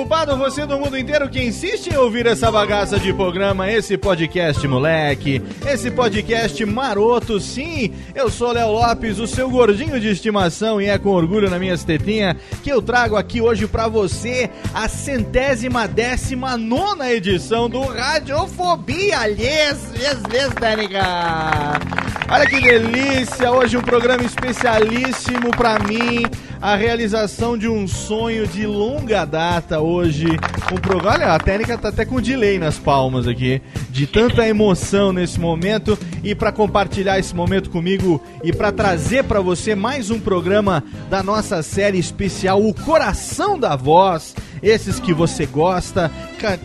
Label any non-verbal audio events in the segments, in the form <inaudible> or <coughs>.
Desocupado, você do mundo inteiro que insiste em ouvir essa bagaça de programa, esse podcast moleque, esse podcast maroto, sim, eu sou Léo Lopes, o seu gordinho de estimação, e é com orgulho na minha tetinha que eu trago aqui hoje pra você a centésima décima nona edição do Radiofobia, yes, yes, yes, Danica! Olha que delícia, hoje um programa especialíssimo pra mim, a realização de um sonho de longa data hoje. Um olha, a técnica tá até com delay nas palmas aqui, de tanta emoção nesse momento e para compartilhar esse momento comigo e para trazer para você mais um programa da nossa série especial O Coração da Voz. Esses que você gosta,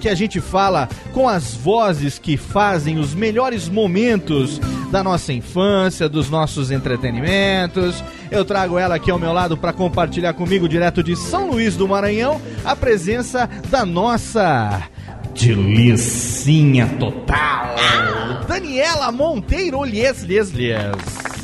que a gente fala com as vozes que fazem os melhores momentos da nossa infância, dos nossos entretenimentos. Eu trago ela aqui ao meu lado para compartilhar comigo, direto de São Luís do Maranhão, a presença da nossa delicinha total, Daniela Monteiro Lies Lies Lies.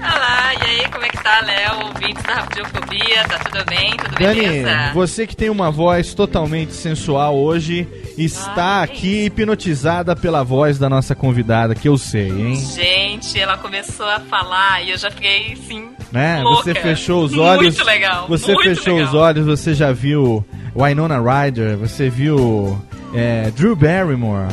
Olá, e aí, como é que tá, Léo? Ouvintes da Radiofobia, tá tudo bem? Tudo Dani, beleza? você que tem uma voz totalmente sensual hoje, está Ah, aqui hipnotizada pela voz da nossa convidada, que eu sei, hein? Gente, ela começou a falar e eu já fiquei, assim, Né? louca. Você fechou os olhos. Muito legal, Você muito fechou legal. os olhos, você já viu Winona Ryder, você viu é, Drew Barrymore.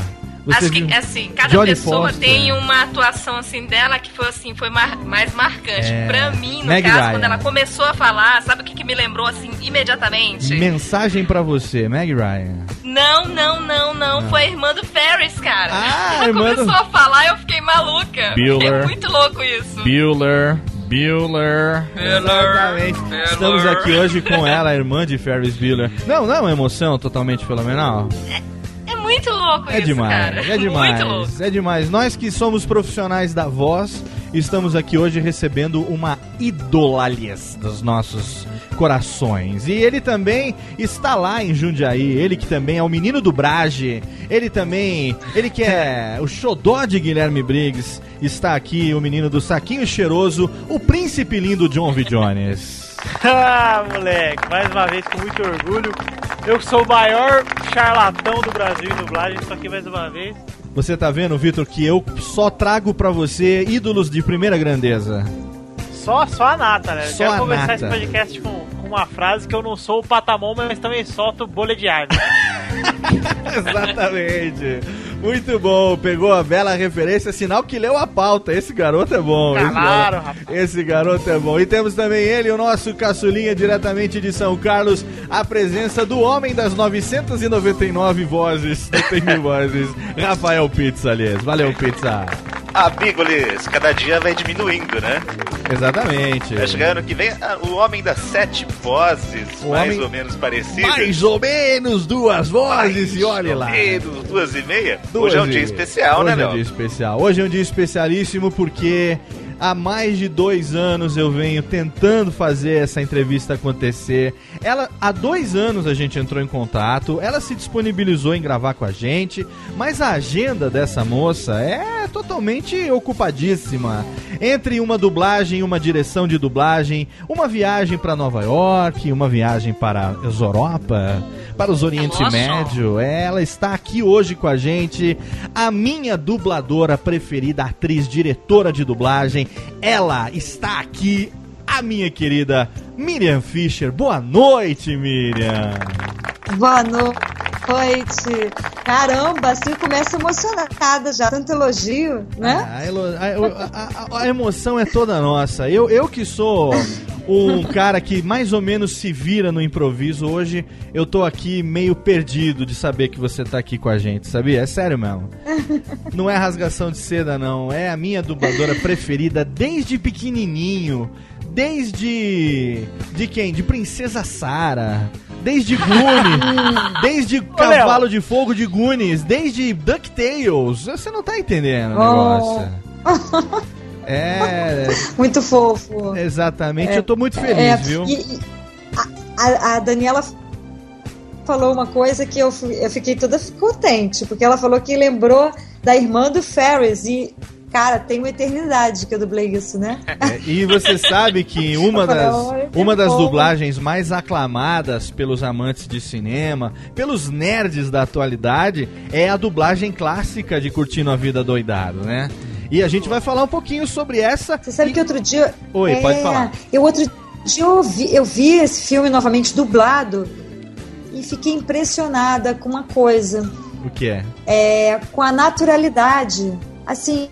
Você Acho viu que, assim, cada Jodie pessoa Foster. tem uma atuação, assim, dela que foi, assim, foi mar- mais marcante. É, Pra mim, no Meg caso, Ryan. quando ela começou a falar, sabe o que, que me lembrou, assim, imediatamente? Mensagem pra você, Meg Ryan. Não, não, não, não. Foi a irmã do Ferris, cara. Ah, ela irmã do- começou a falar eu fiquei maluca. Bueller. É muito louco isso. Bueller. Bueller. Bueller. Exatamente. Bueller. Estamos aqui hoje com ela, a irmã de Ferris Bueller. Não, não é uma emoção totalmente fenomenal? É muito louco É isso, demais, cara. é demais, Muito louco. é demais. Nós que somos profissionais da voz, estamos aqui hoje recebendo uma idolalias dos nossos corações. E ele também está lá em Jundiaí, ele que também é o menino do Brage, ele também, ele que é o xodó de Guilherme Briggs, está aqui o menino do saquinho cheiroso, o príncipe lindo John V. Jones. <laughs> Ah, moleque, mais uma vez com muito orgulho. Eu que sou o maior charlatão do Brasil em dublagem, estou aqui mais uma vez. Você tá vendo, Vitor, que eu só trago pra você ídolos de primeira grandeza. Só, só a nata, né? Só quero começar nata. esse podcast com, com uma frase que eu não sou o patamon, mas também solto bolha de ar. <laughs> né? Exatamente. Muito bom, pegou a bela referência, sinal que leu a pauta. Esse garoto é bom. esse Claro, garoto- rapaz. Esse garoto é bom. E temos também ele, o nosso caçulinha diretamente de São Carlos, a presença do homem das 999 vozes, tem mil vozes, <laughs> Rafael Pizza, aliás. Valeu, Pizza. Amigoles, cada dia vai diminuindo, né? Exatamente. Vai chegar ano que vem ah, o homem das sete vozes, O mais homem- ou menos parecidas. Mais ou menos duas vozes, e olhe lá. Menos, duas e meia. Duas Hoje é um dia especial, Hoje né, é um dia especial. Hoje é um dia especialíssimo porque há mais de dois anos eu venho tentando fazer essa entrevista acontecer. Ela, há dois anos a gente entrou em contato, ela se disponibilizou em gravar com a gente, mas a agenda dessa moça é totalmente ocupadíssima. Entre uma dublagem uma direção de dublagem, uma viagem para Nova York, uma viagem para Europa, para os Oriente Nossa. Médio. Ela está aqui hoje com a gente, a minha dubladora preferida, atriz, diretora de dublagem. Ela está aqui, a minha querida Miriam Fischer. Boa noite, Miriam. Boa noite. Caramba, assim começa emocionada já. Tanto elogio, né? A, elo- a- a- a- a emoção é toda nossa. Eu, eu que sou um cara que mais ou menos se vira no improviso, hoje eu tô aqui meio perdido de saber que você tá aqui com a gente, sabia? É sério mesmo. <laughs> Não é rasgação de seda, não. É a minha dubladora preferida desde pequenininho. Desde. De quem? De Princesa Sara. Desde Goonies. <laughs> desde Cavalo de Fogo de Goonies. Desde DuckTales. Você não tá entendendo o Oh. negócio. <laughs> É. Muito fofo. Exatamente. É, eu tô muito feliz, É, viu? e- a, a- Daniela falou uma coisa que eu, eu fiquei toda contente, porque ela falou que lembrou da irmã do Ferris e. Cara, tem uma eternidade que eu dublei isso, né? É, e você sabe que <laughs> uma Eu falei, das, "Olha, que uma das bom." dublagens mais aclamadas pelos amantes de cinema, pelos nerds da atualidade, é a dublagem clássica de Curtindo a Vida Doidado, né? E a gente vai falar um pouquinho sobre essa. Você sabe e- que outro dia. Oi, É, pode falar. Eu outro dia eu vi, eu vi esse filme novamente dublado e fiquei impressionada com uma coisa. O que é? é, com a naturalidade. Assim,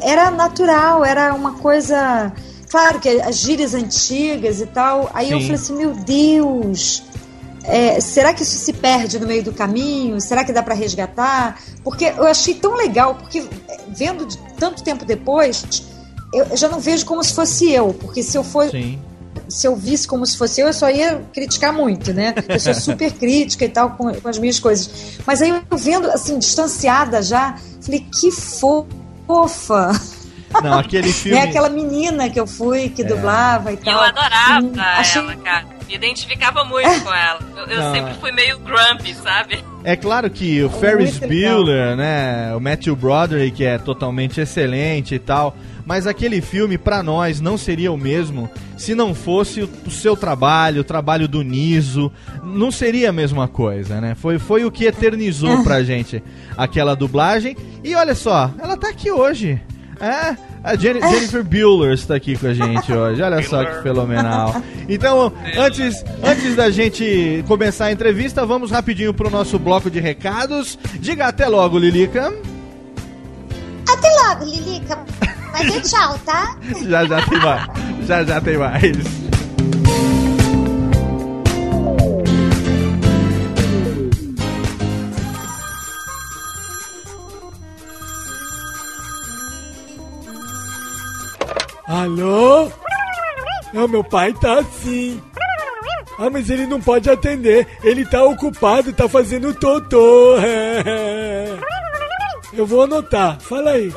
era natural, era uma coisa. Claro que as gírias antigas e tal. Aí eu Sim. falei assim: meu Deus, é, será que isso se perde no meio do caminho? Será que dá para resgatar? Porque eu achei tão legal, porque é, vendo de tanto tempo depois. Eu eu já não vejo como se fosse eu, porque se eu for, Sim. se eu visse como se fosse eu, eu só ia criticar muito, né? Eu sou <laughs> super crítica e tal com, com as minhas coisas. Mas aí eu vendo, assim, distanciada já, falei, que fofa. Não, aquele <laughs> filme. É aquela menina que eu fui, que dublava e tal. eu adorava Hum, achei- ela, cara. Me identificava muito com ela. Eu, eu sempre é. fui meio grumpy, sabe? É claro que o Ferris. Bueller, né, o Matthew Broderick é totalmente excelente e tal, mas aquele filme pra nós não seria o mesmo se não fosse o, o seu trabalho, o trabalho do Niso, não seria a mesma coisa, né? Foi, foi o que eternizou pra <laughs> gente aquela dublagem. E olha só, ela tá aqui hoje. É, a Jenny- Jennifer Bueller está aqui com a gente hoje. Olha só que fenomenal. Então, antes, antes da gente começar a entrevista, vamos rapidinho pro nosso bloco de recados. Diga até logo, Lilica. Até logo, Lilica. <laughs> Vai ter tchau, tá? Já já tem mais. Já já tem mais. Alô? Não, meu pai tá assim. Ah, mas ele não pode atender. Ele tá ocupado, tá fazendo totô. <laughs> Eu vou anotar. Fala aí.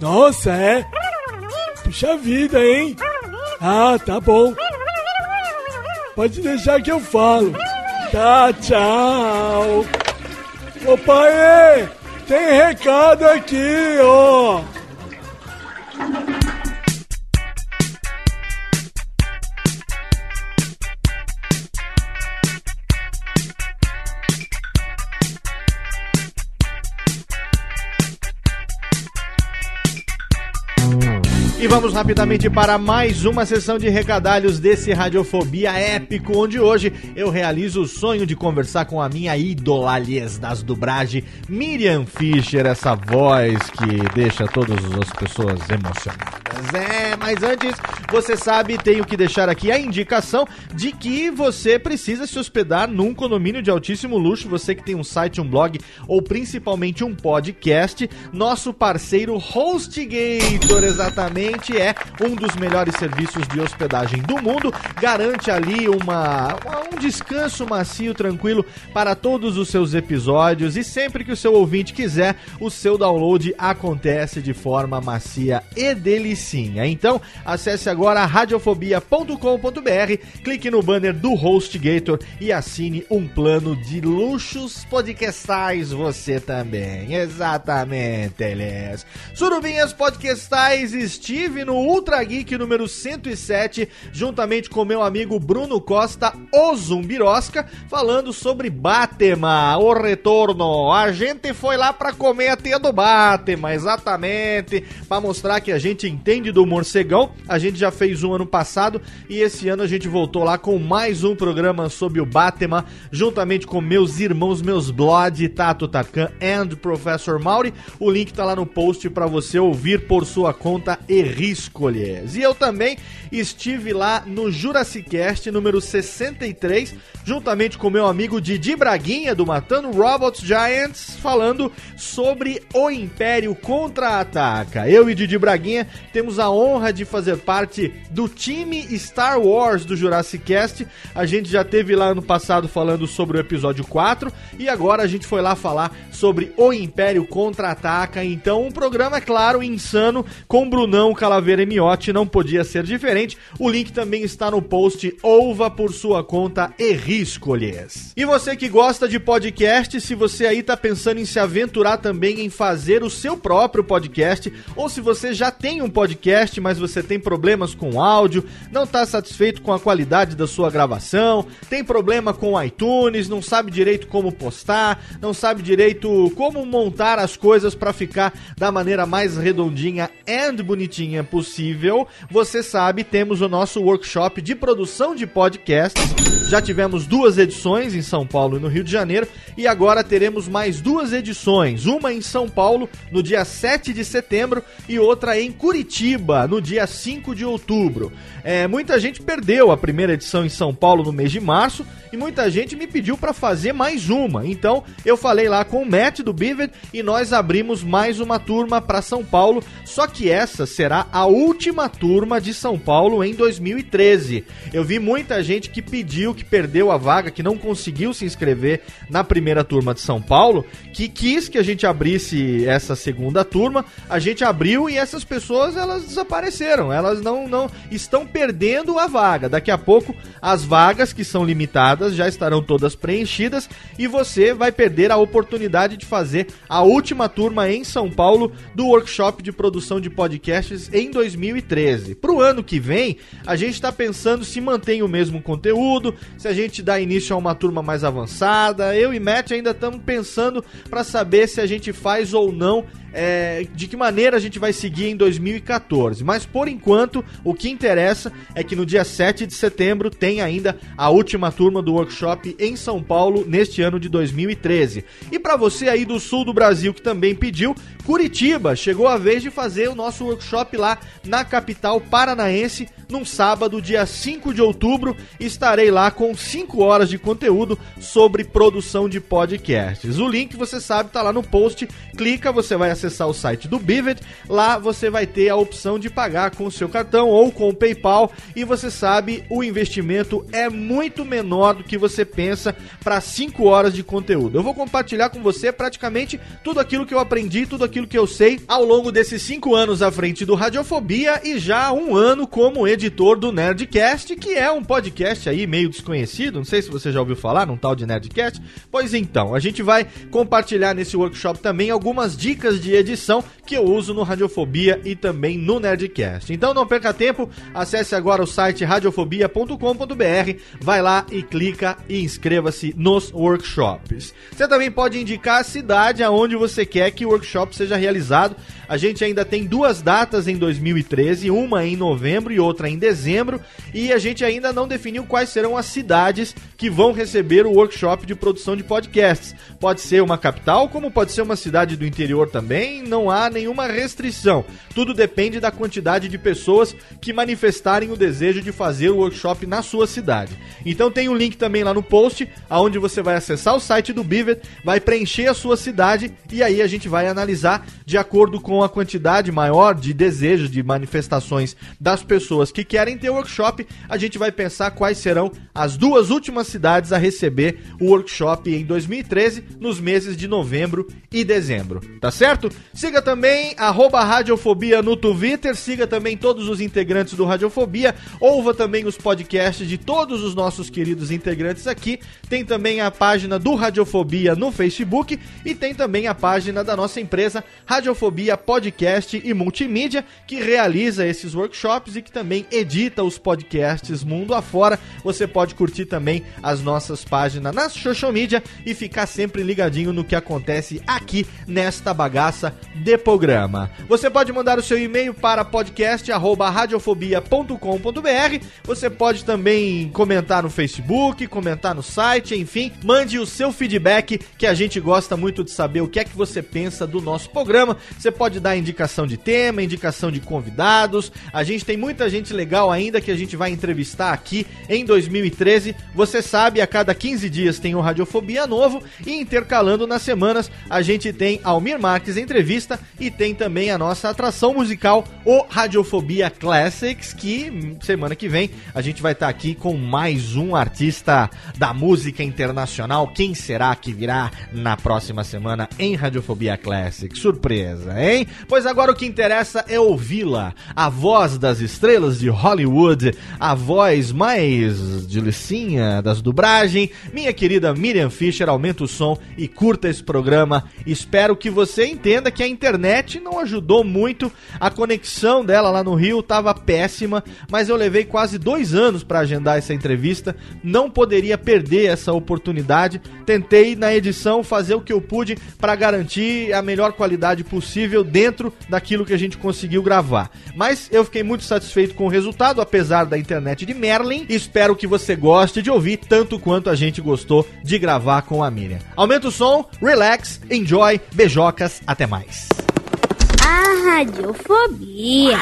Nossa, é? Puxa vida, hein? Ah, tá bom. Pode deixar que eu falo. Tá, tchau. Ô pai, tem recado aqui, ó. E vamos rapidamente para mais uma sessão de regadalhos desse Radiofobia épico, onde hoje eu realizo o sonho de conversar com a minha ídola aliás das dublagem, Miriam Fischer, essa voz que deixa todas as pessoas emocionadas. É, mas antes, você sabe, tenho que deixar aqui a indicação de que você precisa se hospedar num condomínio de altíssimo luxo, você que tem um site, um blog ou principalmente um podcast, nosso parceiro HostGator, exatamente, é um dos melhores serviços de hospedagem do mundo, garante ali uma, um descanso macio, tranquilo para todos os seus episódios e sempre que o seu ouvinte quiser, o seu download acontece de forma macia e delicinha. Então, acesse agora radiofobia.com.br, clique no banner do HostGator e assine um plano de luxos podcastais você também. Exatamente, Elias. Surubinhas podcastais, estive no Ultra Geek número 107, juntamente com meu amigo Bruno Costa, o Zumbirosca, falando sobre Batman, o retorno. A gente foi lá para comer a teia do Batman, exatamente, para mostrar que a gente entende do morcegão. A gente já fez um ano passado e esse ano a gente voltou lá com mais um programa sobre o Batman, juntamente com meus irmãos, meus Blood, Tato Takan and Professor Mauri. O link tá lá no post para você ouvir por sua conta e riscolhes. E eu também estive lá no Jurassic Cast número 63, juntamente com meu amigo Didi Braguinha do Matando Robots Giants, falando sobre o Império Contra-Ataca. Eu e Didi Braguinha temos a honra de fazer parte do time Star Wars do Jurassic Cast. A gente já teve lá no passado falando sobre o episódio 4 e agora a gente foi lá falar sobre o Império Contra-Ataca. Então, um programa, é claro, insano com Brunão, Calaveira e Miotti, não podia ser diferente. O link também está no post. Ouva por sua conta e riscolhes. E você que gosta de podcast, se você aí tá pensando em se aventurar também em fazer o seu próprio podcast, ou se você já tem um podcast, mas você tem problemas com áudio, não está satisfeito com a qualidade da sua gravação, tem problema com iTunes, não sabe direito como postar, não sabe direito como montar as coisas para ficar da maneira mais redondinha e bonitinha possível, você sabe, temos o nosso workshop de produção de podcasts. Já tivemos duas edições em São Paulo e no Rio de Janeiro e agora teremos mais duas edições, uma em São Paulo no dia 7 de setembro e outra em Curitiba no dia 5 de outubro. É, muita gente perdeu a primeira edição em São Paulo no mês de março e muita gente me pediu para fazer mais uma. Então eu falei lá com o Matt do Bivet e nós abrimos mais uma turma para São Paulo. Só que essa será a última turma de São Paulo em 2013. Eu vi muita gente que pediu, que perdeu a vaga, que não conseguiu se inscrever na primeira turma de São Paulo, que quis que a gente abrisse essa segunda turma. A gente abriu e essas pessoas elas desapareceram. Elas não não estão perdendo a vaga. Daqui a pouco as vagas que são limitadas já estarão todas preenchidas e você vai perder a oportunidade de fazer a última turma em São Paulo do workshop de produção de podcasts em 2013. Para o ano que vem, a gente está pensando se mantém o mesmo conteúdo, se a gente dá início a uma turma mais avançada. Eu e Matt ainda estamos pensando para saber se a gente faz ou não é, de que maneira a gente vai seguir em 2014. Mas por enquanto, o que interessa é que no dia 7 de setembro tem ainda a última turma do workshop em São Paulo neste ano de 2013. E para você aí do sul do Brasil que também pediu, Curitiba chegou a vez de fazer o nosso workshop lá na capital paranaense num sábado, dia 5 de outubro. Estarei lá com 5 horas de conteúdo sobre produção de podcasts. O link, você sabe, tá lá no post. Clica, você vai acessar o site do Bivet. Lá você vai ter a opção de pagar com o seu cartão ou com o PayPal. E você sabe, o investimento é muito menor do que você pensa para 5 horas de conteúdo. Eu vou compartilhar com você praticamente tudo aquilo que eu aprendi, tudo aquilo que eu sei ao longo desses 5 anos à frente do Radiofobia e já um ano como editor do Nerdcast, que é um podcast aí meio desconhecido. Não sei se você já ouviu falar num tal de Nerdcast. Pois então, a gente vai compartilhar nesse workshop também algumas dicas de edição que eu uso no Radiofobia e também no Nerdcast. Então não perca tempo, acesse agora o site radiofobia.com.br, vai lá e clica e inscreva-se nos workshops. Você também pode indicar a cidade aonde você quer que o workshop seja realizado. A gente ainda tem duas datas em 2013, uma em novembro e outra em dezembro, e a gente ainda não definiu quais serão as cidades que vão receber o workshop de produção de podcasts. Pode ser uma capital, como pode ser uma cidade do interior também, não há nenhuma restrição. Tudo depende da quantidade de pessoas que manifestarem o desejo de fazer o workshop na sua cidade. Então tem um link também lá no post, aonde você vai acessar o site do Bivet, vai preencher a sua cidade e aí a gente vai analisar de acordo com a quantidade maior de desejos, de manifestações das pessoas que querem ter workshop, a gente vai pensar quais serão as duas últimas cidades a receber o workshop em 2013, nos meses de novembro e dezembro. Tá certo? Siga também arroba Radiofobia no Twitter, siga também todos os integrantes do Radiofobia, ouva também os podcasts de todos os nossos queridos integrantes aqui. Tem também a página do Radiofobia no Facebook e tem também a página da nossa empresa Radiofobia Podcast e Multimídia, que realiza esses workshops e que também edita os podcasts mundo afora. Você pode curtir também as nossas páginas na social media e ficar sempre ligadinho no que acontece aqui nesta bagaça de programa. Você pode mandar o seu e-mail para podcast@radiofobia.com.br. Você pode também comentar no Facebook, comentar no site, enfim, mande o seu feedback que a gente gosta muito de saber o que é que você pensa do nosso programa. Você pode dar indicação de tema, indicação de convidados. A gente tem muita gente legal ainda que a gente vai entrevistar aqui em 2013. Você sabe, a cada 15 dias tem um Radiofobia novo e intercalando nas semanas a gente tem Almir Marques entrevista e tem também a nossa atração musical, o Radiofobia Classics, que semana que vem a gente vai estar aqui com mais um artista da música internacional. Quem será que virá na próxima semana em Radiofobia Classics? Surpresa, hein? Pois agora o que interessa é ouvi-la, a voz das estrelas de Hollywood, a voz mais de licinha das dublagem. Minha querida Miriam Fischer, aumenta o som e curta esse programa. Espero que você entenda que a internet não ajudou muito. A conexão dela lá no Rio estava péssima, mas eu levei quase dois anos para agendar essa entrevista. Não poderia perder essa oportunidade. Tentei na edição fazer o que eu pude para garantir a melhor qualidade possível dentro daquilo que a gente conseguiu gravar. Mas eu fiquei muito satisfeito com o resultado, apesar da internet de Merlin. Espero que você goste de ouvir tanto quanto a gente gostou de gravar com a Miriam. Aumenta o som, relax, enjoy, beijocas, até mais. A radiofobia.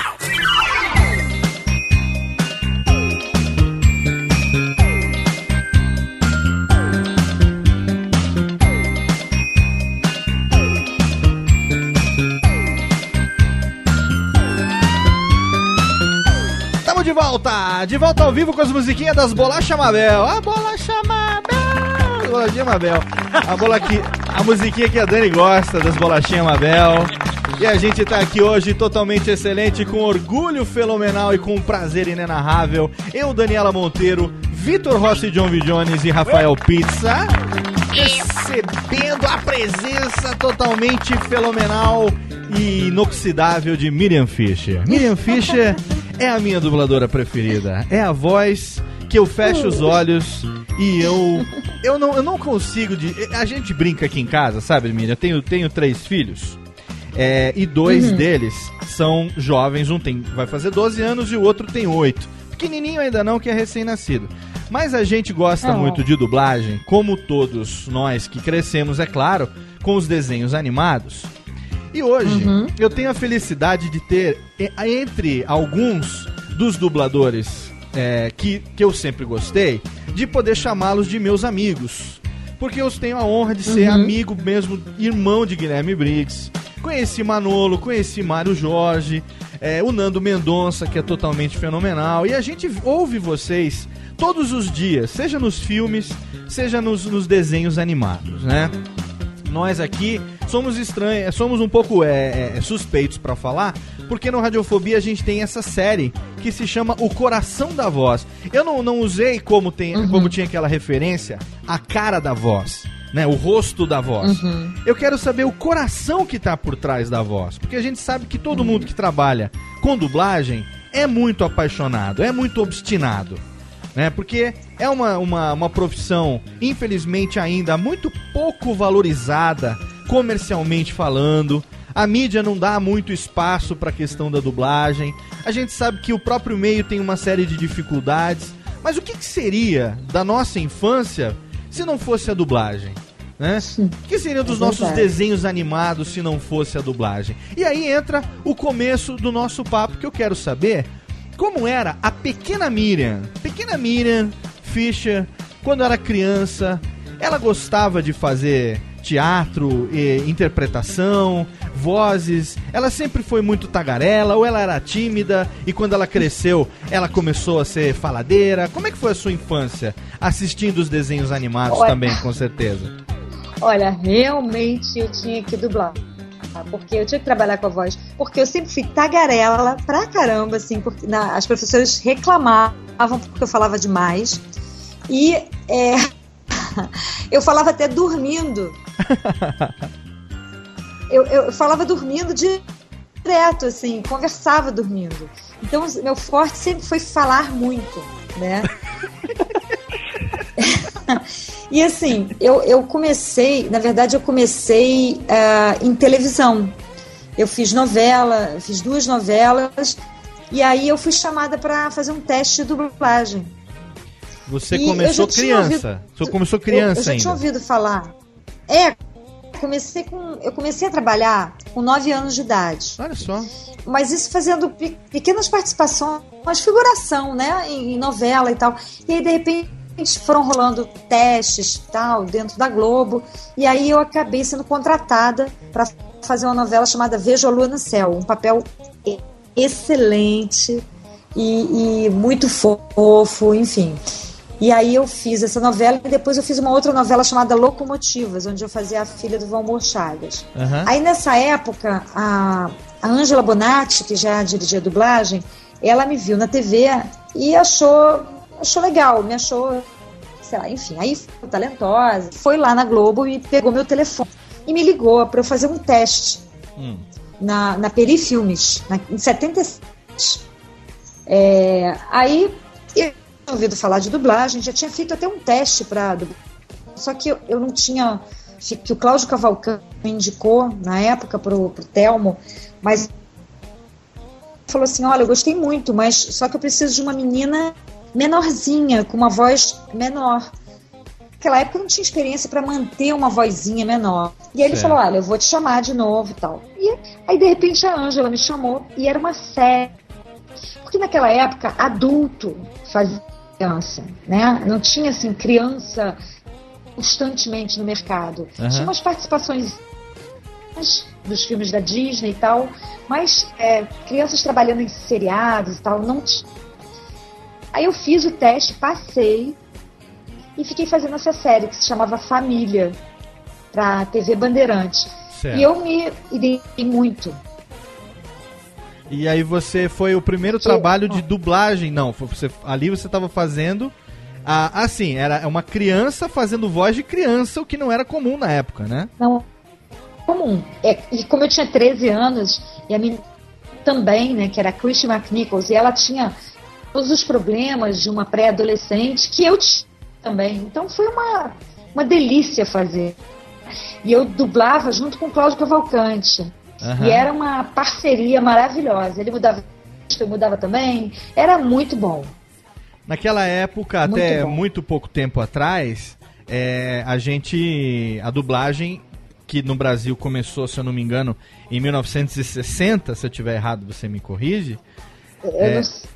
Volta! De volta ao vivo com as musiquinhas das Bolacha Mabel. A Bolacha Mabel! Bolachinha Mabel. A, bola aqui, a musiquinha que a Dani gosta das Bolachinhas Mabel. E a gente tá aqui hoje totalmente excelente, com orgulho fenomenal e com prazer inenarrável. Eu, Daniela Monteiro, Vitor Rossi, John. Jones e Rafael Pizza. Recebendo a presença totalmente fenomenal e inoxidável de Miriam Fischer. Miriam Fischer é a minha dubladora preferida. É a voz que eu fecho os olhos e eu eu não, eu não consigo de a gente brinca aqui em casa, sabe, Miriam? Eu tenho tenho três filhos. É, e dois Uhum. deles são jovens, um tem vai fazer 12 anos e o outro tem 8. Pequenininho ainda não, que é recém-nascido. Mas a gente gosta Oh. muito de dublagem, como todos nós que crescemos, é claro, com os desenhos animados. E hoje Uhum. eu tenho a felicidade de ter e- entre alguns dos dubladores é, que, que eu sempre gostei, de poder chamá-los de meus amigos. Porque eu tenho a honra de ser Uhum. amigo mesmo, irmão de Guilherme Briggs. Conheci Manolo, conheci Mário Jorge, é, o Nando Mendonça, que é totalmente fenomenal. E a gente ouve vocês todos os dias, seja nos filmes, seja nos, nos desenhos animados, né? Nós aqui somos estranhos, somos um pouco é, é, suspeitos pra falar, porque no Radiofobia a gente tem essa série que se chama O Coração da Voz. Eu não, não usei como, tem, como tinha aquela referência, a cara da voz. né? O rosto da voz. Uhum. Eu quero saber o coração que tá por trás da voz, porque a gente sabe que todo mundo que trabalha com dublagem é muito apaixonado, é muito obstinado, né? Porque é uma, uma, uma profissão, infelizmente ainda muito pouco valorizada comercialmente falando. A mídia não dá muito espaço para a questão da dublagem. A gente sabe que o próprio meio tem uma série de dificuldades. Mas o que, que seria da nossa infância se não fosse a dublagem? Né? O que seria dos É nossos desenhos animados se não fosse a dublagem? E aí entra o começo do nosso papo que eu quero saber como era a pequena Miriam. Pequena Miriam Fischer, quando era criança, ela gostava de fazer teatro, e interpretação, vozes. Ela sempre foi muito tagarela ou ela era tímida e quando ela cresceu, ela começou a ser faladeira. Como é que foi a sua infância assistindo os desenhos animados Olha- também, com certeza? Olha, realmente eu tinha que dublar. Tá? Porque eu tinha que trabalhar com a voz. Porque eu sempre fui tagarela pra caramba, assim, porque na- as professoras reclamavam porque eu falava demais. E é, <laughs> eu falava até dormindo. <laughs> Eu, eu falava dormindo direto, assim, conversava dormindo. Então, meu forte sempre foi falar muito, né? <laughs> E assim, eu, eu comecei, na verdade, eu comecei ah, em televisão. Eu fiz novela, fiz duas novelas, e aí eu fui chamada para fazer um teste de dublagem. Você E começou criança. Você começou criança eu, eu já ainda. tinha ouvido falar. É, comecei com, eu comecei a trabalhar com nove anos de idade. Olha só. Mas isso fazendo pe- pequenas participações, figuração, né, em, em novela e tal. E aí de repente foram rolando testes tal dentro da Globo e aí eu acabei sendo contratada para fazer uma novela chamada Vejo a Lua no Céu, um papel excelente e, e muito fofo, enfim. E aí eu fiz essa novela e depois eu fiz uma outra novela chamada Locomotivas, onde eu fazia a filha do Valmor Chagas. Aham. Aí nessa época, a a Ângela Bonatti, que já dirigia dublagem, ela me viu na TV e achou, achou legal, me achou, sei lá, enfim, aí foi talentosa, foi lá na Globo e pegou meu telefone e me ligou para eu fazer um teste Hum. na, na Peri Filmes, na, em 77. É, aí eu tinha ouvido falar de dublagem, já tinha feito até um teste para só que eu, eu não tinha que o Cláudio Cavalcante me indicou na época pro, pro Telmo, mas falou assim, olha, eu gostei muito, mas só que eu preciso de uma menina menorzinha, com uma voz menor. Naquela época eu não tinha experiência para manter uma vozinha menor. E aí ele Certo. falou, olha, eu vou te chamar de novo e tal. E aí, de repente, a Ângela me chamou e era uma série. Porque naquela época, adulto fazia criança, né? Não tinha, assim, criança constantemente no mercado. Aham. Tinha umas participações dos filmes da Disney e tal, mas é, crianças trabalhando em seriados e tal, não tinha. Aí eu fiz o teste, passei e fiquei fazendo essa série que se chamava Família para TV Bandeirante. Certo. E eu me identifiquei muito. E aí você foi o primeiro trabalho de dublagem. Não, você, ali você estava fazendo. A, assim, era uma criança fazendo voz de criança, o que não era comum na época, né? Não comum. É, e como eu tinha 13 anos, e a minha também, né, que era a Christy McNichols, e ela tinha todos os problemas de uma pré-adolescente que eu tinha também. Então foi uma, uma delícia fazer. E eu dublava junto com o Cláudio Cavalcante. Aham. E era uma parceria maravilhosa. Ele mudava, eu mudava também. Era muito bom. Naquela época, Muito até bom. muito pouco tempo atrás, é, a gente. A dublagem, que no Brasil começou, se eu não me engano, em 1960, se eu tiver errado, você me corrige. Eu É, não sei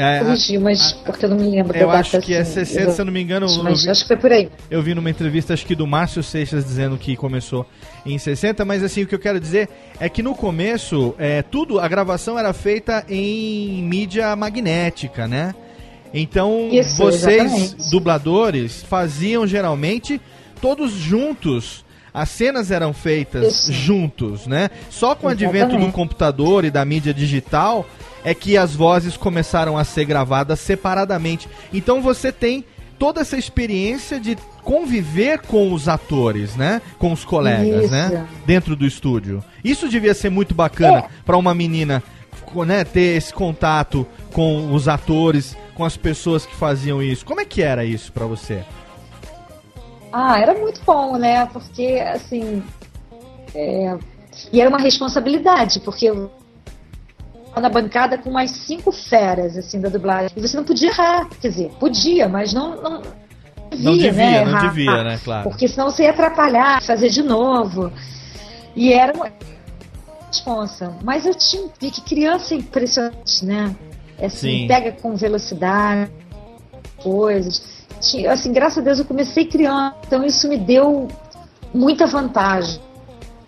é, corrigir, mas porque eu não me lembro Eu acho data, que é assim, 60, se eu não me engano. Mas vi- acho que foi por aí. Eu vi numa entrevista, acho que do Márcio Seixas, dizendo que começou em 60, mas assim, o que eu quero dizer é que no começo, é, tudo, a gravação era feita em mídia magnética, né? Então, Isso, vocês, exatamente. dubladores, faziam geralmente todos juntos. As cenas eram feitas Isso. juntos, né? Só com o advento do Exatamente. computador e da mídia digital é que as vozes começaram a ser gravadas separadamente. Então você tem toda essa experiência de conviver com os atores, né? Com os colegas, Isso. né? Dentro do estúdio. Isso devia ser muito bacana pra uma menina, né? Ter esse contato com os atores, com as pessoas que faziam isso. Como é que era isso pra você? Ah, era muito bom, né? Porque, assim. é, E era uma responsabilidade, porque na bancada com mais cinco feras, assim, da dublagem. E você não podia errar. Quer dizer, podia, mas não. Não, Não devia, né, não errar. devia, né? Claro. Porque senão você ia atrapalhar, fazer de novo. E era uma responsa. Mas eu tinha vi que criança é impressionante, né? É Assim, Sim. pega com velocidade, coisas. Assim, graças a Deus eu comecei criança, então isso me deu muita vantagem,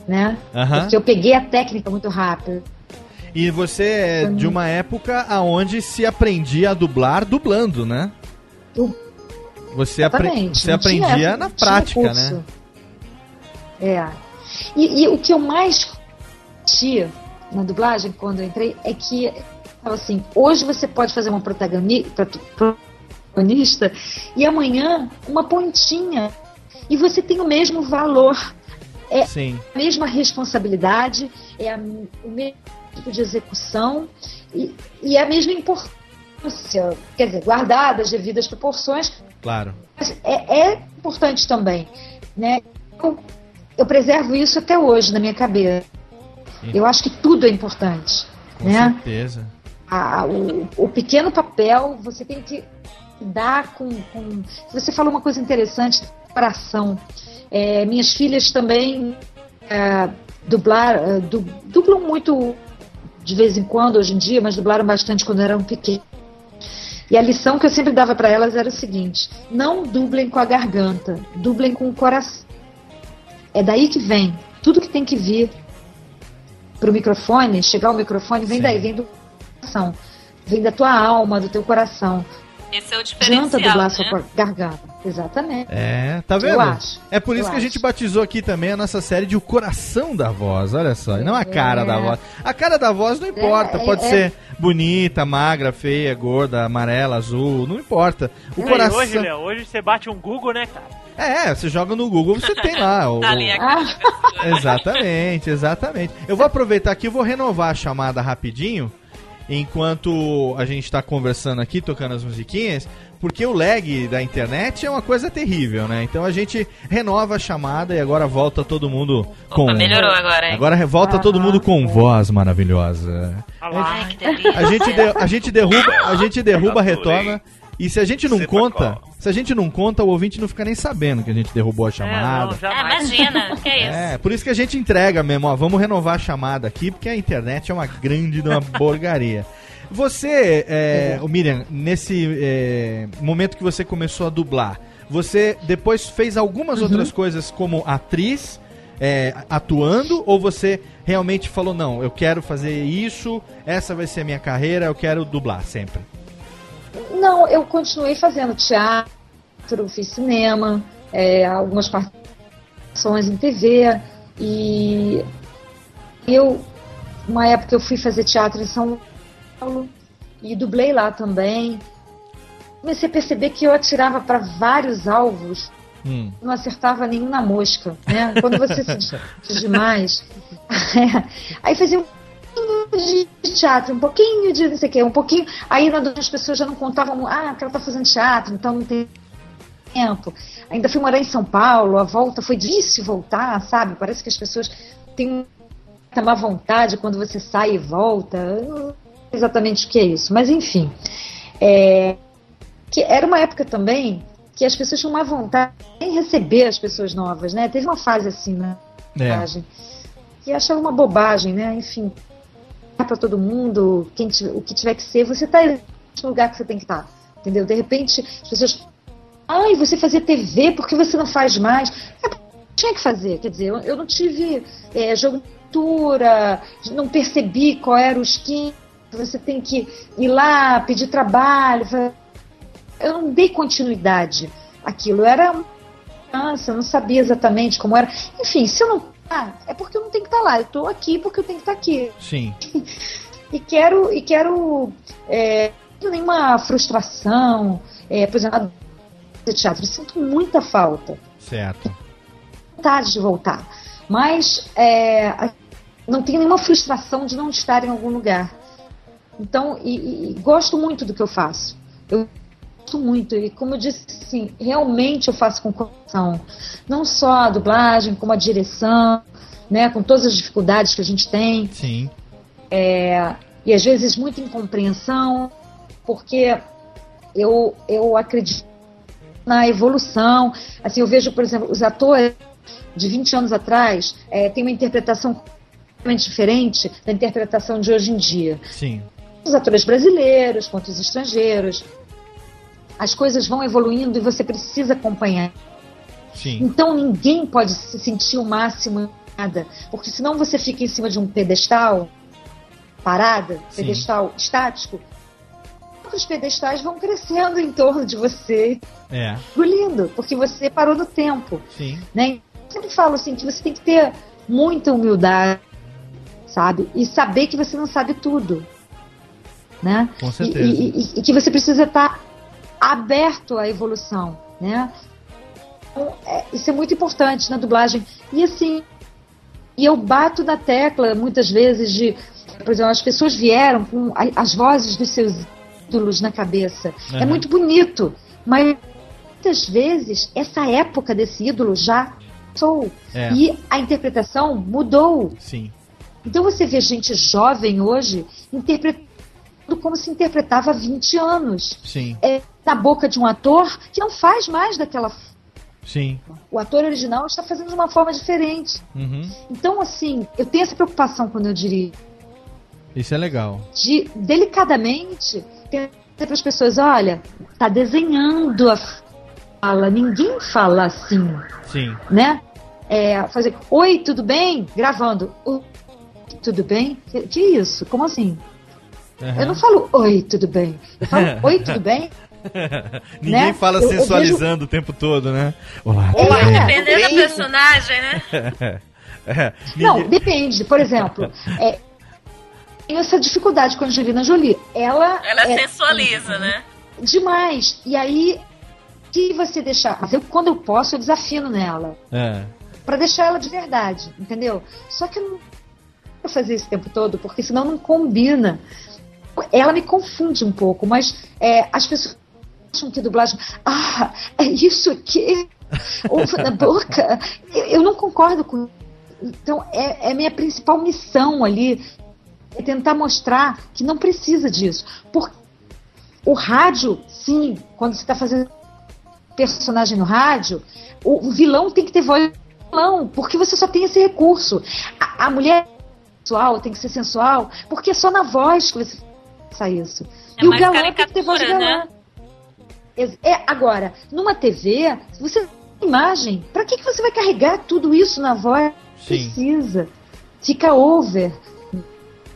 né? Aham. Porque eu peguei a técnica muito rápido. E você é de uma época aonde se aprendia a dublar dublando, né? Eu- Você, apre- você não tinha- aprendia na tinha prática, né? É. E, e o que eu mais curti na dublagem quando eu entrei é que assim, hoje você pode fazer uma protagoni- prot- protagonista e amanhã uma pontinha e você tem o mesmo valor. É Sim. a mesma responsabilidade, é a- o mesmo de execução e, e a mesma importância, quer dizer, guardada as devidas proporções, Claro. mas é, é importante também, né? Eu, eu preservo isso até hoje na minha cabeça. Eu acho que tudo é importante, Com né? certeza. A- o, o pequeno papel você tem que dar com, com- Você falou uma coisa interessante, coração. É, minhas filhas também é, dublar, é, du- dublam muito de vez em quando hoje em dia, mas dublaram bastante quando eram pequenas. E a lição que eu sempre dava para elas era o seguinte: não dublem com a garganta, dublem com o coração. É daí que vem. Tudo que tem que vir pro microfone, chegar ao microfone, vem Sim. daí, vem do coração. Vem da tua alma, do teu coração. Esse é o diferencial, adianta dublar né? só com a garganta. Exatamente. É, tá vendo? Eu acho. É por isso Eu que a gente acho. batizou aqui também a nossa série de O Coração da Voz, olha só. E não a cara É. da voz. A cara da voz não importa, É, pode é, ser bonita, magra, feia, gorda, amarela, azul, não importa. O E coração. hoje, Léo, hoje você bate um Google, né, cara? É, você joga no Google, você tem lá. <laughs> o- Tá ali a Ah, cara. Exatamente, exatamente. Eu vou aproveitar aqui e vou renovar a chamada rapidinho, enquanto a gente tá conversando aqui, tocando as musiquinhas, porque o lag da internet é uma coisa terrível, né? Então a gente renova a chamada e agora volta todo mundo com. Opa, melhorou agora, hein? Agora volta todo mundo com voz maravilhosa. Ai. A gente, de- a gente derruba, a gente derruba, retorna. E se a gente não Sepa conta, qual. se a gente não conta, o ouvinte não fica nem sabendo que a gente derrubou a É, chamada. não, Ah, jamais. imagina, que é isso? É, por isso que a gente entrega mesmo, ó. Vamos renovar a chamada aqui, porque a internet é uma grande de uma <laughs> porcaria. Você, é, ô Miriam, nesse é, momento que você começou a dublar, você depois fez algumas outras coisas como atriz, é, atuando, ou você realmente falou, não, eu quero fazer isso, essa vai ser a minha carreira, eu quero dublar sempre? Não, eu continuei fazendo teatro, fiz cinema, é, algumas participações em TV e eu, uma época eu fui fazer teatro em São Paulo e dublei lá também. Comecei a perceber que eu atirava para vários alvos, Hum. não acertava nenhum na mosca, né? Quando você se <laughs> demais, é, <laughs> aí fazia um de teatro, um pouquinho de não sei o que, um pouquinho. Aí as pessoas já não contavam, ah, porque ela tá fazendo teatro, então não tem tempo. Ainda fui morar em São Paulo, a volta foi difícil voltar, sabe? Parece que as pessoas têm muita má vontade quando você sai e volta. Eu não sei exatamente o que é isso, mas enfim. É, que era uma época também que as pessoas tinham má vontade em receber as pessoas novas, né? Teve uma fase assim, né? É. E achava uma bobagem, né? Enfim, para todo mundo, quem tiver- o que tiver que ser, você tá no lugar que você tem que estar, entendeu? De repente, as pessoas, ai, você fazia TV, por que você não faz mais? É, porque tinha que fazer, quer dizer, eu, eu não tive é, jogo de cultura, não percebi qual era o skin, você tem que ir lá, pedir trabalho, eu não dei continuidade àquilo, eu era uma criança, não sabia exatamente como era, enfim, se eu não ah, é porque eu não tenho que estar lá. Eu estou aqui porque eu tenho que estar aqui. Sim. <laughs> E quero, e quero é, nenhuma frustração. É, por exemplo, fazer teatro. Eu sinto muita falta. Certo. Vontade de voltar. Mas é, não tenho nenhuma frustração de não estar em algum lugar. Então, e- e gosto muito do que eu faço. Eu gosto muito. E como eu disse, assim, realmente eu faço com coração. Não só a dublagem, como a direção, né, com todas as dificuldades que a gente tem. Sim. É, e às vezes muita incompreensão, porque eu, eu acredito na evolução. Assim, eu vejo, por exemplo, os atores de 20 anos atrás é, têm uma interpretação completamente diferente da interpretação de hoje em dia. Sim. Os atores brasileiros quanto os estrangeiros. As coisas vão evoluindo e você precisa acompanhar. Sim. Então ninguém pode se sentir o máximo em nada, porque senão você fica em cima de um pedestal parada, Sim. pedestal estático. Os pedestais vão crescendo em torno de você, É. engolindo, porque você parou no tempo. Sim. Né? Eu sempre falo assim que você tem que ter muita humildade, sabe? E saber que você não sabe tudo, né? Com E- certeza. E, e- e que você precisa estar aberto à evolução, né? Então, é, isso é muito importante na dublagem. E assim, e eu bato na tecla muitas vezes de, por exemplo, as pessoas vieram com as vozes dos seus ídolos na cabeça. É Aham. muito bonito, mas muitas vezes essa época desse ídolo já passou. É. E a interpretação mudou. Sim. Então você vê gente jovem hoje interpretando como se interpretava há 20 anos. Sim. É na boca de um ator que não faz mais daquela. Sim. O ator original está fazendo de uma forma diferente. Uhum. Então, assim, eu tenho essa preocupação quando eu dirijo, Isso é legal. de delicadamente dizer para as pessoas: olha, tá desenhando a fala, ninguém fala assim, Sim. né? É, fazer, oi, tudo bem? Gravando, "Oi, tudo bem? Que, que isso? Como assim? Aham. Eu não falo oi, tudo bem. Eu falo <laughs> oi, tudo bem? <laughs> Ninguém Né? fala Eu- eu sensualizando o tempo todo, né? Olá. É, tudo bem? Dependendo da personagem, né? <laughs> É, Não, depende. Por exemplo, é, tem essa dificuldade com a Angelina Jolie. Ela, Ela é sensualiza, né? demais. E aí, se você deixar. Mas eu, quando eu posso, eu desafino nela. É. Pra deixar ela de verdade, entendeu? Só que eu não vou fazer isso o tempo todo, porque senão não combina. Ela me confunde um pouco, mas é, as pessoas acham que dublagem. Ah, é isso aqui. Ovo na boca. Eu, eu não concordo com Então, é, é minha principal missão ali. É tentar mostrar que não precisa disso. Porque o rádio, sim, quando você está fazendo personagem no rádio, o, o vilão tem que ter voz vilão, porque você só tem esse recurso. A, a mulher sensual tem que ser sensual, porque é só na voz que você faz isso. É e o mais galã tem que ter voz de galã. Ex- É, agora, numa TV, você tem imagem, pra que, que você vai carregar tudo isso na voz? Sim. Precisa. Fica over.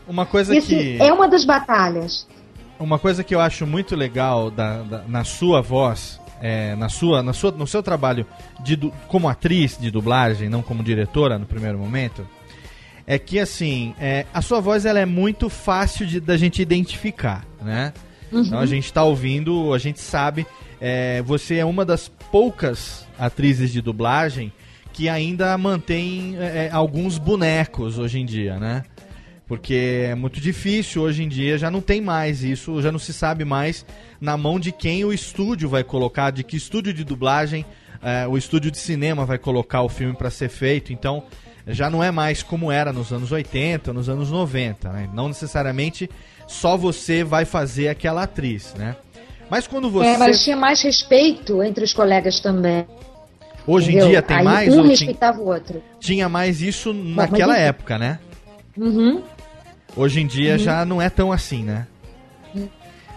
Uma coisa E, assim, que. é uma das batalhas. Uma coisa que eu acho muito legal da, da- na sua voz, é, na sua, na sua, no seu trabalho de, como atriz de dublagem, não como diretora no primeiro momento, é que assim, é, a sua voz ela é muito fácil de, da gente identificar, né? Uhum. Então a gente tá ouvindo, a gente sabe, é, você é uma das poucas atrizes de dublagem que ainda mantém é, é, alguns bonecos hoje em dia, né? Porque é muito difícil hoje em dia, já não tem mais isso, já não se sabe mais na mão de quem o estúdio vai colocar, de que estúdio de dublagem é, o estúdio de cinema vai colocar o filme para ser feito. Então já não é mais como era nos anos 80, nos anos 90. Né? Não necessariamente só você vai fazer aquela atriz, né? Mas quando você. É, mas tinha mais respeito entre os colegas também. Hoje em entendeu? dia tem Aí mais? Um ou tinha, respeitava o outro. tinha mais isso naquela mas- época, né? Uhum. Hoje em dia Uhum. já não é tão assim, né?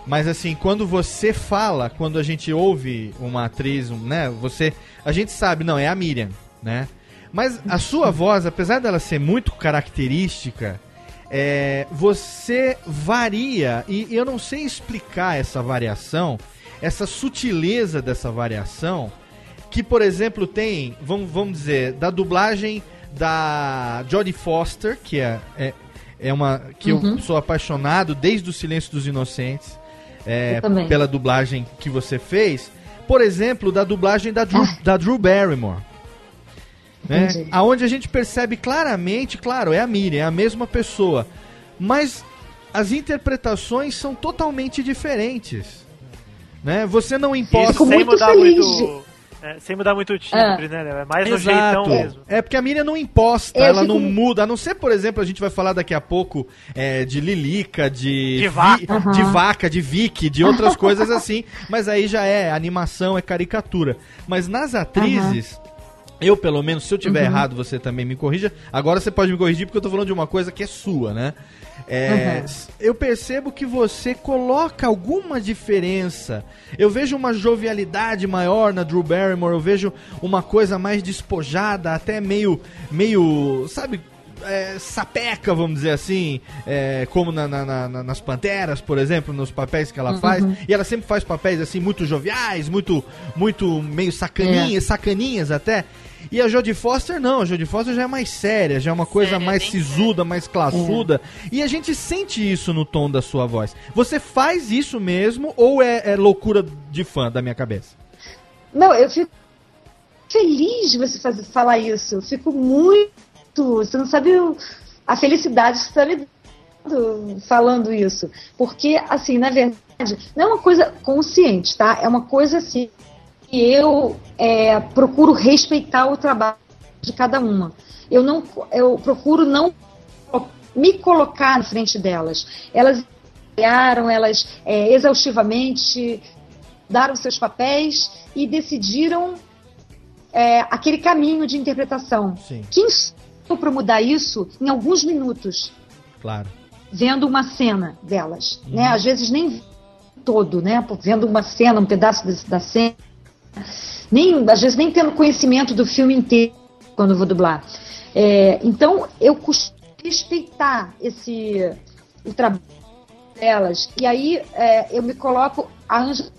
Mas assim, quando você fala, quando a gente ouve uma atriz, um, né? Você, a gente sabe, não é a Miriam, né? Mas a sua voz, apesar dela ser muito característica, é, você varia e eu não sei explicar essa variação, essa sutileza dessa variação, que por exemplo tem, vamos, vamos dizer, da dublagem da Jodie Foster, que é, é, é uma que eu Uhum. sou apaixonado desde o Silêncio dos Inocentes, é, Eu pela dublagem que você fez, por exemplo, da dublagem da Drew, da Drew Barrymore. Né? Entendi. Aonde a gente percebe claramente, claro, é a Miriam, é a mesma pessoa. Mas as interpretações são totalmente diferentes. Né? Você não imposta. Isso sem mudar muito. é, sem mudar muito o timbre, né? Léo? É mais Exato. jeitão mesmo. É porque a Miriam não imposta, Eu ela fico- não muda. A não ser, por exemplo, a gente vai falar daqui a pouco é, de Lilica, de, De vaca. de vaca, de Vicky, de outras <laughs> coisas assim. Mas aí já é animação, é caricatura. Mas nas atrizes. Eu, pelo menos, se eu tiver errado, você também me corrija. Agora você pode me corrigir porque eu tô falando de uma coisa que é sua, né? É, Uhum. Eu percebo que você coloca alguma diferença. Eu vejo uma jovialidade maior na Drew Barrymore, eu vejo uma coisa mais despojada, até meio, meio, sabe, é, sapeca, vamos dizer assim, é, como na- na- na- na- nas Panteras, por exemplo, nos papéis que ela faz. E ela sempre faz papéis assim muito joviais, muito, muito meio sacaninhas, sacaninhas até. E a Jodie Foster não, a Jodie Foster já é mais séria, já é uma coisa Séria, mais sisuda, mais classuda. E a gente sente isso no tom da sua voz. Você faz isso mesmo ou é, é loucura de fã da minha cabeça? Não, eu fico feliz de você fazer, falar isso. Eu fico muito. Você não sabe a felicidade que você está me dando falando isso. Porque, assim, na verdade, não é uma coisa consciente, tá? É uma coisa assim que eu é, procuro respeitar o trabalho de cada uma. Eu não, eu procuro não me colocar na frente delas. Elas trabalharam, elas é, exaustivamente daram seus papéis e decidiram é, aquele caminho de interpretação. Sim. Quem sou para mudar isso em alguns minutos, Claro. vendo uma cena delas, né? Às vezes nem todo, né? Vendo uma cena, um pedaço da cena, nem às vezes nem tendo conhecimento do filme inteiro quando eu vou dublar. É, então eu costumo respeitar esse o trabalho delas. E aí é, eu me coloco a Ângela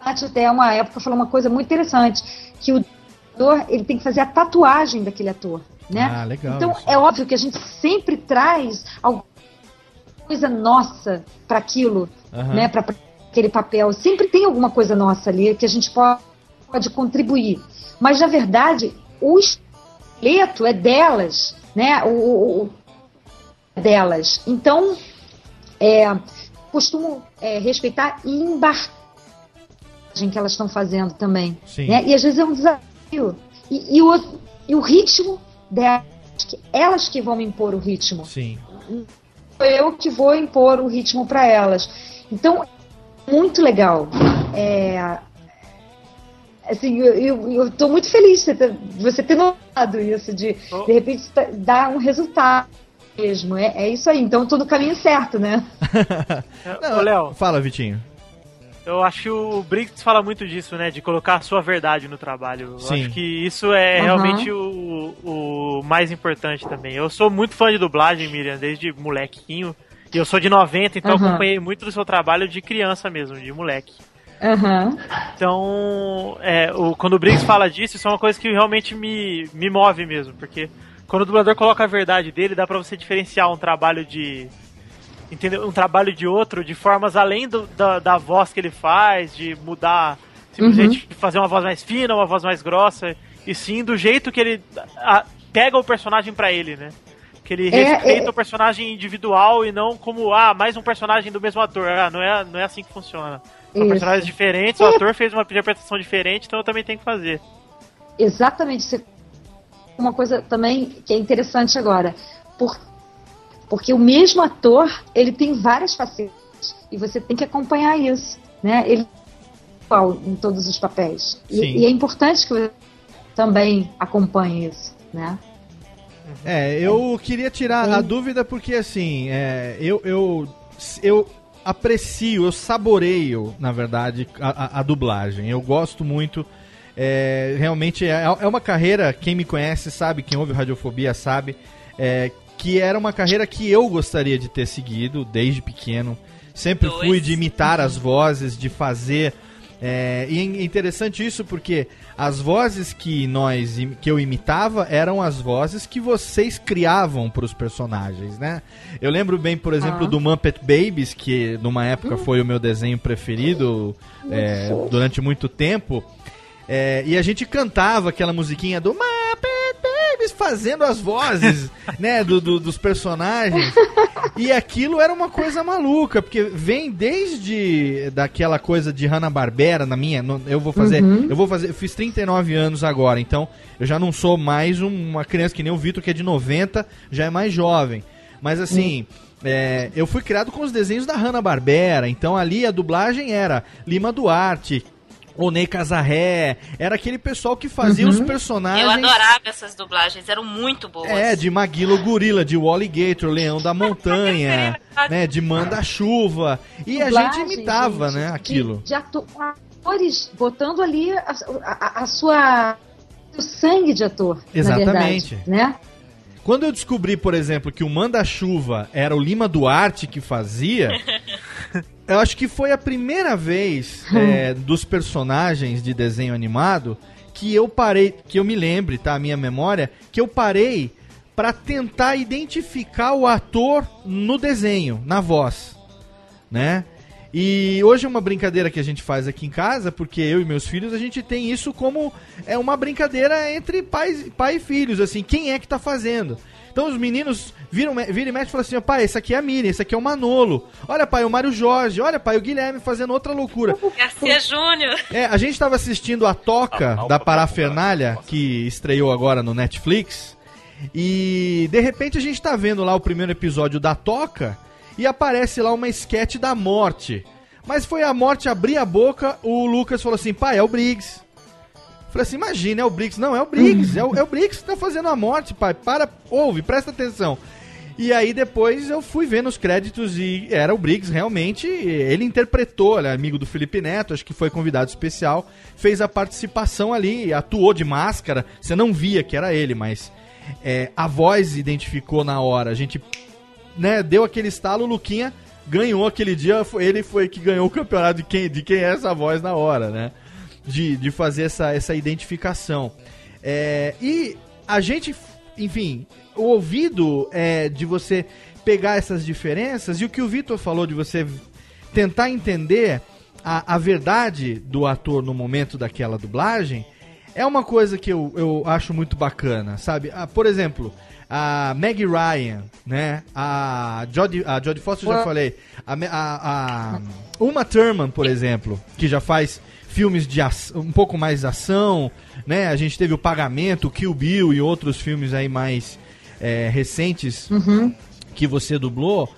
até uma época falou uma coisa muito interessante que o ator ele tem que fazer a tatuagem daquele ator, né? Ah, legal. Então isso. é óbvio que a gente sempre traz alguma coisa nossa para aquilo, Aham. né? Para aquele papel. Sempre tem alguma coisa nossa ali que a gente pode, pode contribuir. Mas na verdade o esqueleto é delas, né? O, o- o- é delas. Então é, costumo é, respeitar e embarcar que elas estão fazendo também. Sim. Né? E às vezes é um desafio. E, e o, e o ritmo delas, que elas que vão me impor o ritmo. Sim. Eu que vou impor o ritmo para elas. Então, muito legal. É, assim, eu, eu, eu tô muito feliz de você ter, de você ter notado isso, de de repente tá- dar um resultado mesmo. É, é isso aí. Então, eu tô no caminho certo, né? <laughs> Ô, Léo, Fala, Vitinho. eu acho que o Briggs fala muito disso, né? De colocar a sua verdade no trabalho. Eu Sim. acho que isso é Aham. realmente o, o mais importante também. Eu sou muito fã de dublagem, Miriam, desde molequinho. E eu sou de 90, então eu Aham. acompanhei muito do seu trabalho de criança mesmo, de moleque. Aham. Então, é, o, quando o Briggs fala disso, isso é uma coisa que realmente me, me move mesmo, porque quando o dublador coloca a verdade dele, dá pra você diferenciar um trabalho de. Entendeu? Um trabalho de outro, de formas além do- da, da voz que ele faz, de mudar, simplesmente fazer uma voz mais fina, uma voz mais grossa, e sim do jeito que ele a- pega o personagem pra ele, né? Que ele É, respeita é- o personagem individual e não como, ah, mais um personagem do mesmo ator. Ah, não é, não é assim que funciona. São personagens diferentes, o ator fez uma interpretação diferente, então eu também tenho que fazer. Exatamente. Você- Uma coisa também que é interessante agora. Por... Porque o mesmo ator, ele tem várias facetas. E você tem que acompanhar isso. Né? Ele é igual em todos os papéis. E, e é importante que você também acompanhe isso. Né? É, eu queria tirar a Sim. dúvida porque assim, é, eu, eu, eu aprecio, eu saboreio, na verdade, a, a- a dublagem. Eu gosto muito. é, realmente é, é uma carreira, quem me conhece sabe, quem ouve Radiofobia sabe, é, que era uma carreira que eu gostaria de ter seguido desde pequeno. Sempre Dois. fui de imitar as vozes, de fazer É, e é interessante isso porque as vozes que nós que eu imitava eram as vozes que vocês criavam para os personagens, né? Eu lembro bem, por exemplo, Ah. do Muppet Babies, que numa época foi o meu desenho preferido é, durante muito tempo. É, e a gente cantava aquela musiquinha do Muppet Fazendo as vozes, <laughs> né, do, do- dos personagens. E aquilo era uma coisa maluca, porque vem desde daquela coisa de Hanna-Barbera na minha, no- eu vou fazer, Uhum. eu vou fazer, eu fiz 39 anos agora, então eu já não sou mais um- uma criança que nem o Vitor que é de 90, já é mais jovem. Mas assim, é, eu fui criado com os desenhos da Hanna-Barbera, então ali a dublagem era Lima Duarte, Onei Casarré, era aquele pessoal que fazia os personagens. Eu adorava essas dublagens, eram muito boas. É, de Maguilo Gorila, de Wally Gator, Leão da Montanha, <laughs> né, de Manda-Chuva. E a Dublagem, gente imitava, gente, né, de- aquilo. De, atores botando ali a, a- a sua. o sangue de ator. Exatamente. Na verdade, né? Quando eu descobri, por exemplo, que o Manda-Chuva era o Lima Duarte que fazia, <laughs> eu acho que foi a primeira vez <laughs> é, dos personagens de desenho animado que eu parei, que eu me lembre, tá, a minha memória, que eu parei pra tentar identificar o ator no desenho, na voz, né? E hoje é uma brincadeira que a gente faz aqui em casa, porque eu e meus filhos, a gente tem isso como é uma brincadeira entre pais, pai e filhos, assim, quem é que tá fazendo? Então os meninos viram, viram e mexem e falam assim, ó, pai, esse aqui é a Miriam, esse aqui é o Manolo. Olha, pai, o Mário Jorge. Olha, pai, o Guilherme fazendo outra loucura. <laughs> Garcia Júnior. É, a gente tava assistindo a Toca da Parafernália, que estreou agora no Netflix. E de repente a gente tá vendo lá o primeiro episódio da Toca e aparece lá uma esquete da morte. Mas foi a morte abrir a boca, o Lucas falou assim: pai, é o Briggs. Falei assim: imagina, é o Briggs. Não, é o Briggs, é o, é o Briggs que tá fazendo a morte, pai. Para, ouve, presta atenção. E aí depois eu fui ver nos créditos e era o Briggs realmente, ele interpretou, ele é amigo do Felipe Neto, acho que foi convidado especial, fez a participação ali, atuou de máscara, você não via que era ele, mas é, a voz identificou na hora, a gente né, deu aquele estalo, o Luquinha ganhou aquele dia, ele foi que ganhou o campeonato de quem, de quem é essa voz na hora, né? De, de fazer essa, essa identificação. É, e a gente, enfim, o ouvido é de você pegar essas diferenças e o que o Vitor falou de você tentar entender a, a verdade do ator no momento daquela dublagem é uma coisa que eu, eu acho muito bacana, sabe? Ah, por exemplo, a Meg Ryan, né? A Jodie, a Jodie Foster eu já falei. A, a, a Uma Thurman, por exemplo, que já faz filmes de ac- um pouco mais ação, né? A gente teve o Pagamento, Kill Bill e outros filmes aí mais é, recentes Uhum. que você dublou.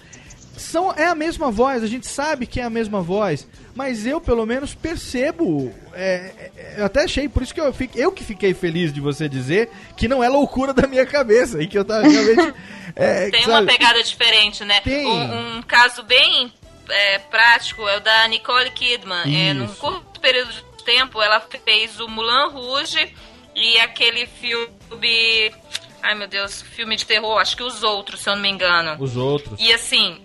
São, é a mesma voz, a gente sabe que é a mesma voz, mas eu pelo menos percebo. é, é, eu até achei, por isso que eu, fiquei, eu que fiquei feliz de você dizer que não é loucura da minha cabeça e que eu tava realmente. <laughs> é, Tem sabe, uma pegada diferente, né? Tem. Um, um caso bem é, prático é o da Nicole Kidman. É, num curto período de tempo, ela fez o Mulan Rouge e aquele filme. Ai meu Deus, filme de terror, acho que os outros, se eu não me engano. Os outros. E assim,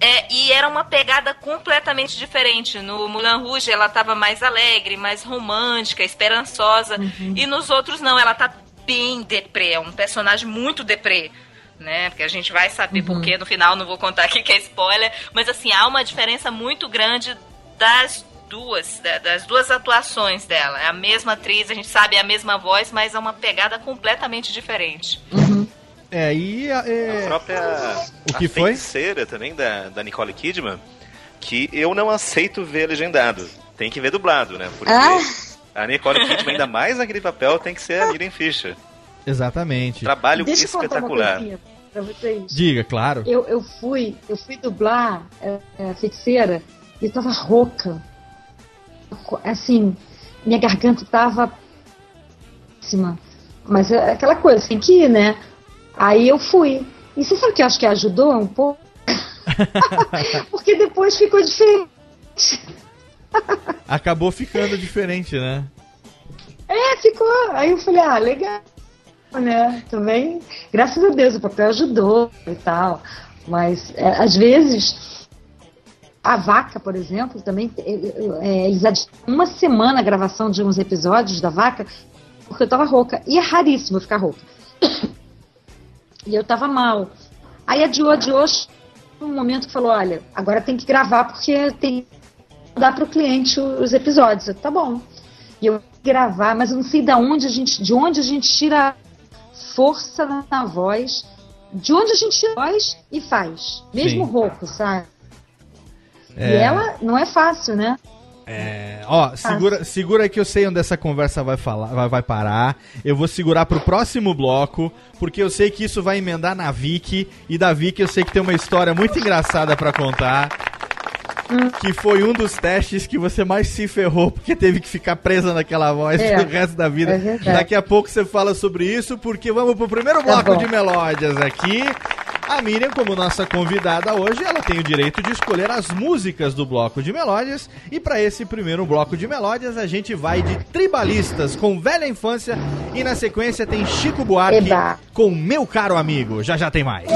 é, e era uma pegada completamente diferente. No Mulan Rouge ela tava mais alegre, mais romântica, esperançosa. E nos outros não, ela tá bem deprê, é um personagem muito deprê. Né? Porque a gente vai saber por quê no final, não vou contar aqui que é spoiler. Mas assim, há uma diferença muito grande das duas, da- das duas atuações dela. É a mesma atriz, a gente sabe, é a mesma voz, mas é uma pegada completamente diferente. É, e a- é, A própria O que a foi? feiticeira também da, da Nicole Kidman, que eu não aceito ver legendado. Tem que ver dublado, né? Porque Ah. a Nicole Kidman, ainda mais naquele papel, tem que ser a Miriam Fisher. Exatamente. Trabalho Deixa eu contar uma espetacular. pra vocês. Diga, claro. Eu, eu fui, eu fui dublar é, é, feiticeira e eu tava rouca. Assim, minha garganta tava péssima. Mas é aquela coisa, tem que ir, né? Aí eu fui. E você sabe o que eu acho que ajudou um pouco? <laughs> Porque depois ficou diferente. Acabou ficando diferente, né? É, ficou. Aí eu falei, ah, legal, né? Também, graças a Deus, o papel ajudou e tal. Mas é, às vezes A Vaca, por exemplo, também, é, eles adiaram uma semana a gravação de uns episódios da Vaca, porque eu tava rouca. E é raríssimo ficar rouca. <coughs> E eu tava mal. Aí adiou, adiou, um momento que falou, olha, agora tem que gravar porque tem que dar pro cliente os episódios. Eu, tá bom. E eu gravar, mas eu não sei de onde a gente, de onde a gente tira força na, voz, de onde a gente tira a voz e faz. Mesmo Sim. rouco, sabe? E É. ela não é fácil, né? É, ó, segura, segura que eu sei onde essa conversa vai, falar, vai, vai parar. Eu vou segurar pro próximo bloco, porque eu sei que isso vai emendar na Vicky. E da Vicky eu sei que tem uma história muito engraçada pra contar. Que foi um dos testes que você mais se ferrou, porque teve que ficar presa naquela voz É, pro resto da vida. é. Daqui a pouco você fala sobre isso, porque vamos pro primeiro Tá bloco de melódias aqui. A Miriam, como nossa convidada hoje, ela tem o direito de escolher as músicas do bloco de melódias. E para esse primeiro bloco de melódias, a gente vai de Tribalistas com Velha Infância. E na sequência tem Chico Buarque Eba. com Meu Caro Amigo. Já já tem mais.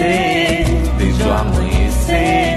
Você desde o amanhecer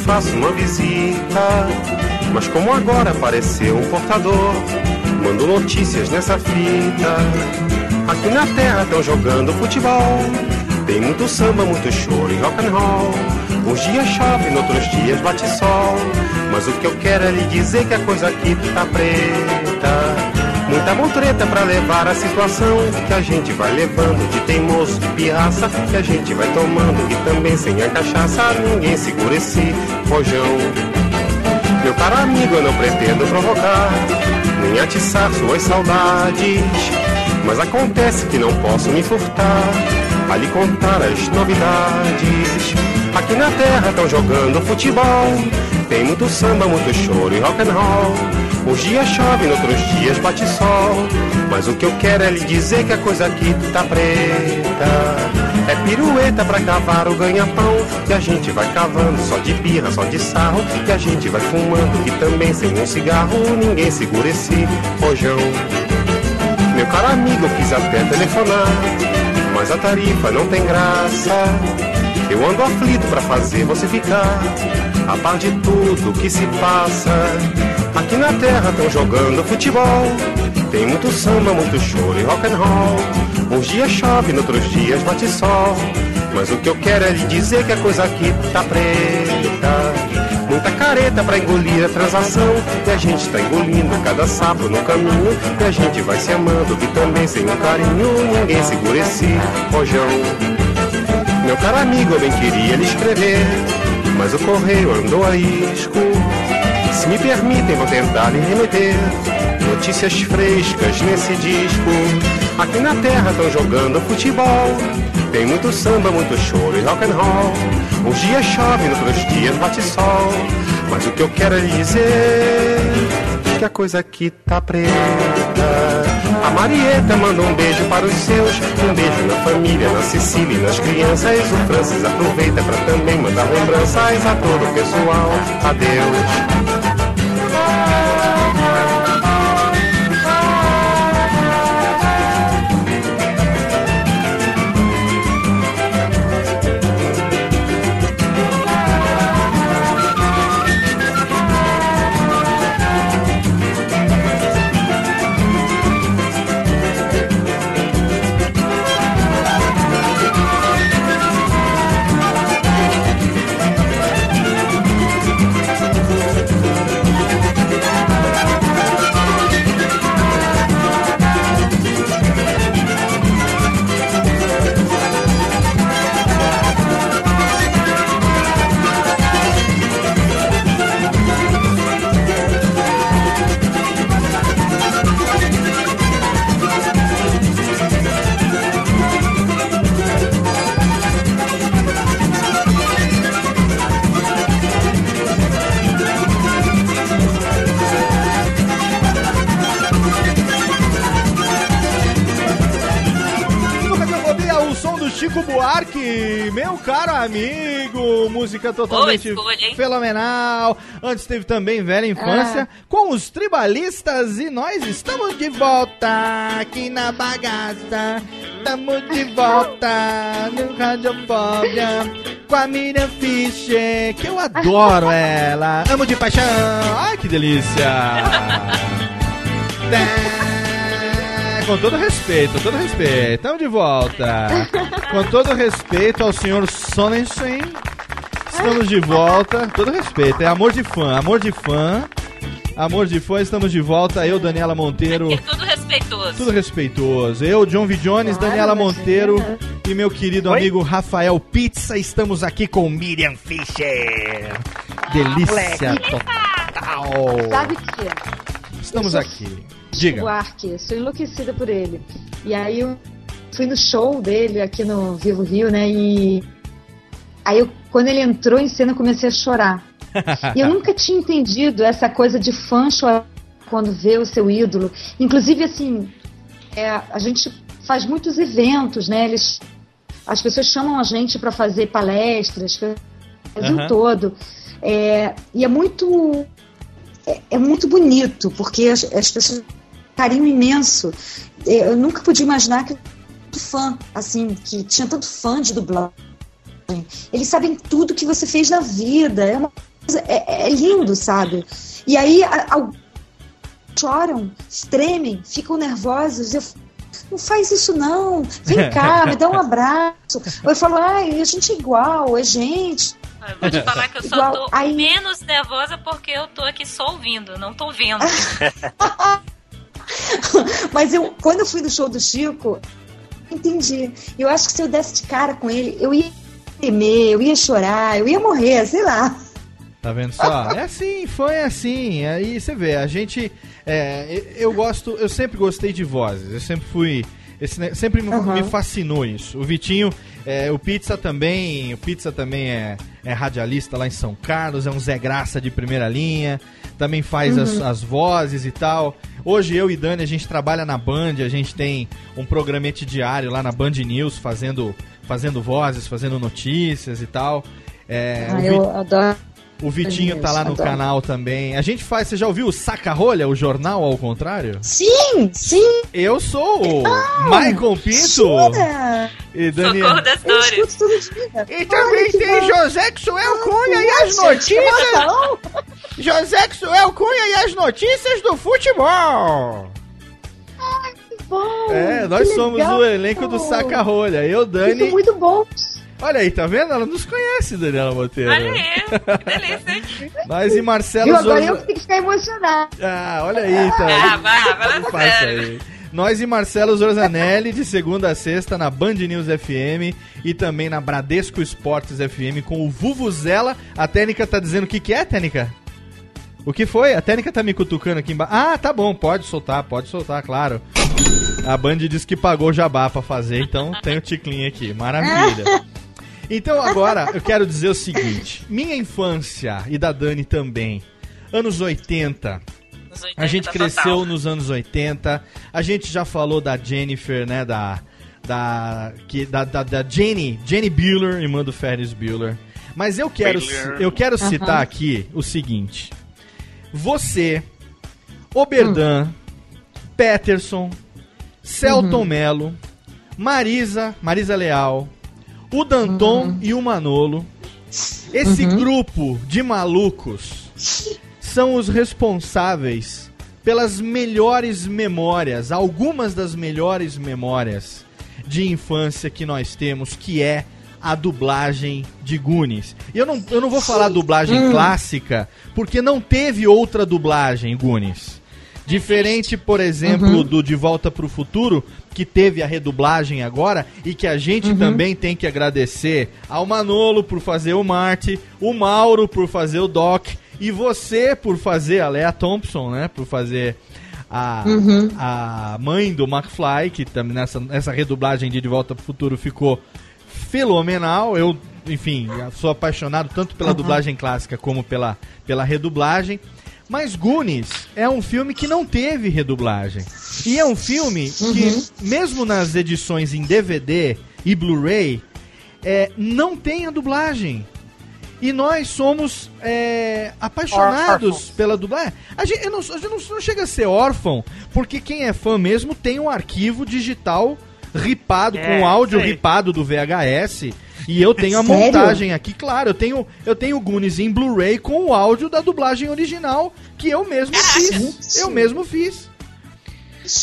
faço uma visita. Mas como agora apareceu um portador, mando notícias nessa fita. Aqui na terra estão jogando futebol. Tem muito samba, muito choro e rock and roll. Uns dias chove, noutros dias bate sol. Mas o que eu quero é lhe dizer que a coisa aqui tá preta. Muita montreta pra levar a situação que a gente vai levando de teimoso, de pirraça, que a gente vai tomando e também sem a cachaça ninguém segura esse rojão. Meu caro amigo, eu não pretendo provocar, nem atiçar suas saudades, mas acontece que não posso me furtar a lhe contar as novidades. Aqui na terra estão jogando futebol, tem muito samba, muito choro e rock and roll. Uns dias chove, noutros dias bate sol. Mas o que eu quero é lhe dizer que a coisa aqui tá preta. É pirueta pra cavar o ganha-pão. Que a gente vai cavando só de birra, só de sarro. Que a gente vai fumando e também sem um cigarro. Ninguém segura esse rojão. Meu caro amigo, eu quis até telefonar. Mas a tarifa não tem graça. Eu ando aflito pra fazer você ficar a par de tudo que se passa. Aqui na terra estão jogando futebol. Tem muito samba, muito choro e rock and roll. Uns dias chove, noutros dias bate sol. Mas o que eu quero é lhe dizer que a coisa aqui tá preta. Muita careta pra engolir a transação. E a gente tá engolindo cada sapo no caminho. E a gente vai se amando e também sem um carinho. Ninguém segura esse rojão. Meu caro amigo, eu bem queria lhe escrever, mas o correio andou a isco. Me permitem, vou tentar lhe remeter notícias frescas nesse disco. Aqui na terra estão jogando futebol. Tem muito samba, muito choro e rock and roll. Uns dias chove, noutros dias bate sol. Mas o que eu quero é lhe dizer que a coisa aqui tá preta. A Marieta manda um beijo para os seus, um beijo na família, na Cecília e nas crianças. O Francis aproveita para também mandar lembranças a todo o pessoal. Adeus. Meu caro amigo, música totalmente Boa escolha, fenomenal. Antes teve também Velha Infância, com os tribalistas e nós estamos de volta aqui na bagaça. Estamos de volta no Radiofobia com a Miriam Fischer, que eu adoro <laughs> ela. Amo de paixão. Ai, que delícia. <laughs> É, com todo respeito, com todo respeito. Estamos de volta. <laughs> Com todo respeito ao senhor Sonnenschein. Estamos de volta. Todo respeito. É amor de fã, amor de fã. Amor de fã, estamos de volta. Eu, Daniela Monteiro. É tudo respeitoso. Tudo respeitoso. Eu, John V. Jones, Daniela Monteiro e meu querido amigo Rafael Pizza. Estamos aqui com Miriam Fischer. Delícia moleque. total. Sabe que Estamos eu sou aqui. Diga. Buarque, sou enlouquecida por ele. E aí eu fui no show dele aqui no Vivo Rio, né? E aí eu, quando ele entrou em cena, eu comecei a chorar. <laughs> E eu nunca tinha entendido essa coisa de fã chorar quando vê o seu ídolo. Inclusive, assim, é, a gente faz muitos eventos, né? Eles, as pessoas chamam a gente para fazer palestras, o Brasil Aham. todo. É, e é muito é, é muito bonito, porque as, as pessoas carinho imenso. É, Eu nunca podia imaginar que tanto fã, assim, que tinha tanto fã de dublagem. Eles sabem tudo que você fez na vida. É, uma coisa- é- é lindo, sabe? E aí a- al- choram, tremem, ficam nervosos. Eu não faz isso não. Vem <laughs> cá, me dá um abraço. Ou eu falo, ai, a gente é igual, é gente. Eu vou te falar que eu só Igual- tô aí- menos nervosa porque eu tô aqui só ouvindo, não tô vendo. <laughs> <laughs> <laughs> Mas eu, quando eu fui no show do Chico, eu entendi. Eu acho que se eu desse de cara com ele, eu ia temer, eu ia chorar, eu ia morrer, sei lá. Tá vendo só? <laughs> É assim, foi assim. Aí você vê, a gente. é, eu gosto, eu sempre gostei de vozes. Eu sempre fui. Esse sempre me, Aham. me fascinou isso. O Vitinho, é, o Pizza também. O Pizza também é, é radialista lá em São Carlos, é um Zé Graça de primeira linha. Também faz as, Uhum. as vozes e tal. Hoje eu e Dani, a gente trabalha na Band, a gente tem um programete diário lá na Band News fazendo, fazendo vozes, fazendo notícias e tal. É, Ah, eu adoro. O Vitinho tá lá no Adoro. canal também. A gente faz, você já ouviu o Saca-Rolha, o jornal ao contrário? Sim, sim. Eu sou o Maicon Pinto. Jura? E Daniel. Socorro das Eu dores. escuto todo dia. E também tem José Xuel Cunha e as notícias. José Xuel Cunha e as notícias do futebol. Bom, É, nós que somos legal. o elenco do Saca-Rolha. Eu, Dani. Isso é muito bom. Olha aí, tá vendo? Ela nos conhece, Daniela Monteiro. Olha aí, que delícia. Nós <laughs> e Marcelo Viu? Agora Zosa- eu que tenho que ficar emocionada. Ah, olha aí, tá. Ah, vai, sério. aí. Nós e Marcelo Zorzanelli, de segunda a sexta, na Band News FM e também na Bradesco Esportes FM com o Vuvuzela. A Técnica tá dizendo o que, que é, Técnica? O que foi? A Técnica tá me cutucando aqui embaixo. Ah, tá bom, pode soltar, pode soltar, claro. A Band disse que pagou o jabá pra fazer, então tem o ticlinho aqui. Maravilha. <laughs> Então agora eu quero dizer o seguinte: minha infância e da Dani também, anos 80. A gente cresceu total. nos anos 80. A gente já falou da Jennifer, né? Da. Da. Que, da, da, da Jenny. Jenny Bueller, irmã do Ferris Bueller. Mas eu quero, Bueller. eu quero citar aqui o seguinte: Você, Oberdan, Peterson, Celton Uhum. Mello, Marisa, Marisa Leal, o Danton e o Manolo. Esse grupo de malucos são os responsáveis pelas melhores memórias, algumas das melhores memórias de infância que nós temos, que é a dublagem de Goonies. E eu não, eu não vou falar dublagem Hum. clássica, porque não teve outra dublagem Goonies. Diferente, por exemplo, Uhum. do De Volta pro Futuro, que teve a redublagem agora e que a gente também tem que agradecer ao Manolo por fazer o Marty, o Mauro por fazer o Doc e você por fazer a Lea Thompson, né? Por fazer a, Uhum. a mãe do McFly, que também nessa, nessa redublagem de De Volta pro Futuro ficou fenomenal. Eu, enfim, sou apaixonado tanto pela Uhum. dublagem clássica como pela, pela redublagem. Mas Goonies é um filme que não teve redublagem. E é um filme que, mesmo nas edições em DVD e Blu-ray, é, não tem a dublagem. E nós somos é, apaixonados Órfãos. pela dublagem. A gente, não, a gente não, não chega a ser órfão, porque quem é fã mesmo tem um arquivo digital ripado, É, com áudio sei. ripado do VHS. E eu tenho a <laughs> Sério? montagem aqui, claro, eu tenho eu tenho o Goonies em Blu-ray com o áudio da dublagem original que eu mesmo fiz. Eu mesmo fiz.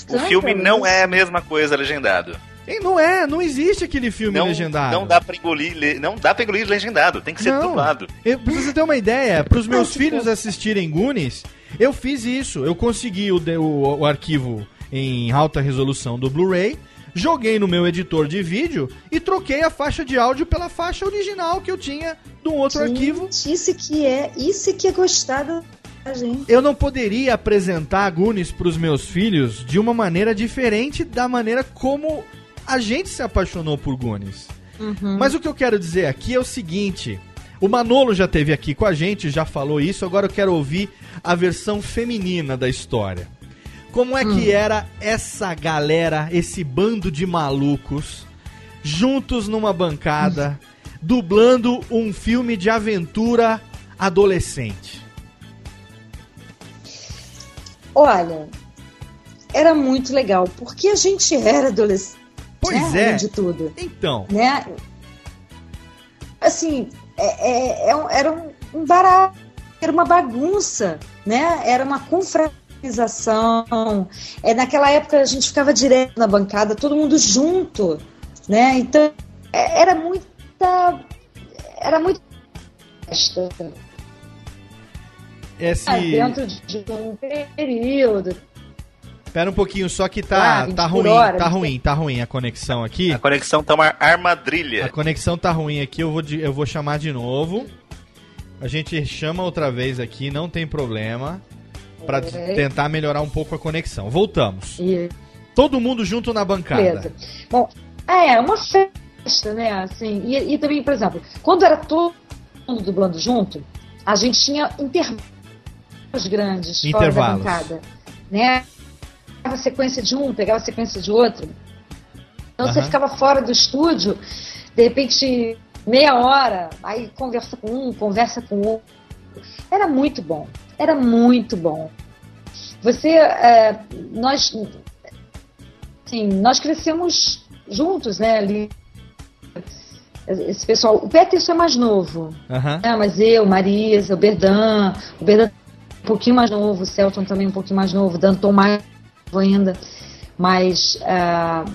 O filme não é a mesma coisa legendado. E não é, não existe aquele filme Não, legendado. não dá pra engolir, le- não dá pra engolir legendado, tem que ser Não. dublado. Eu, pra você ter uma ideia, para os meus filhos assistirem Goonies, eu fiz isso. Eu consegui o, o, o arquivo em alta resolução do Blu-ray, joguei no meu editor de vídeo e troquei a faixa de áudio pela faixa original que eu tinha de um outro Gente, arquivo. Isso que é, isso que é gostar da gente. Eu não poderia apresentar Goonies para os meus filhos de uma maneira diferente da maneira como a gente se apaixonou por Goonies. Uhum. Mas o que eu quero dizer aqui é o seguinte: o Manolo já teve aqui com a gente, já falou isso, agora eu quero ouvir a versão feminina da história. Como é que era essa galera, esse bando de malucos, juntos numa bancada, <laughs> dublando um filme de aventura adolescente? Olha, era muito legal, porque a gente era adolescente. Pois né, é. de tudo. Então, Né? Assim, é- é- é era um, um barato, era uma bagunça, né? Era uma confraternização. É, naquela época a gente ficava direto na bancada, todo mundo junto, né? Então, é- era muita... Era muito festa. esse. Ah, dentro de um período. Pera um pouquinho, só que tá, Ah, 20 tá ruim, hora, tá ruim, tá ruim a conexão aqui. A conexão tá uma A armadilha. conexão tá ruim aqui, eu vou, de- eu vou chamar de novo. A gente chama outra vez aqui, não tem problema. Pra Ok. tentar melhorar um pouco a conexão. Voltamos. E Todo mundo junto na bancada. Beleza. Bom, é, uma festa, né? Assim, e, e também, por exemplo, quando era todo mundo dublando junto, a gente tinha intervalos grandes Intervalos. fora da bancada. Né? Pegava a sequência de um, pegava a sequência de outro. Então você Aham. ficava fora do estúdio, de repente, meia hora, aí conversa com um, conversa com o outro. Era muito bom. Era muito bom. Você, é, nós, sim, nós crescemos juntos, né? Ali, esse pessoal. O Peterson é mais novo, Aham. né? Mas eu, Marisa, o Berdan, o Berdan um pouquinho mais novo, o Celton também um pouquinho mais novo, o Danton mais novo ainda, mas é,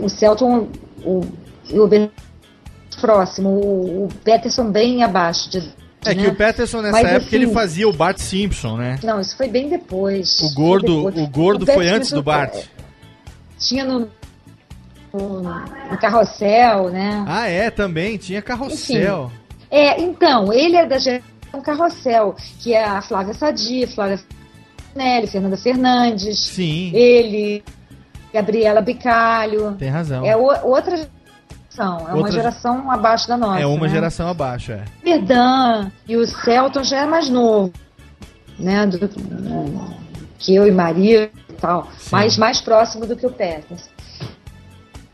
o Celton o, e o Berdan próximo, o, o Peterson bem abaixo de É que né? o Peterson nessa Mas, época ele assim, fazia o Bart Simpson, né? Não, isso foi bem depois. O gordo, Foi depois. o gordo O foi antes do Bart. Tinha no, no, no carrossel, né? Ah, é, também tinha carrossel. É, então, ele é da geração Carrossel, que é a Flávia Sadia, Flávia Nelly, Fernanda Fernandes. Sim. Ele, Gabriela Bicalho. Tem razão. É o- outra geração, é uma Outra- geração abaixo da nossa. é uma né? geração abaixo, é. Berdan e o Celton já é mais novo, né? do- que eu e Maria e tal. Mais, mais próximo do que o Peterson.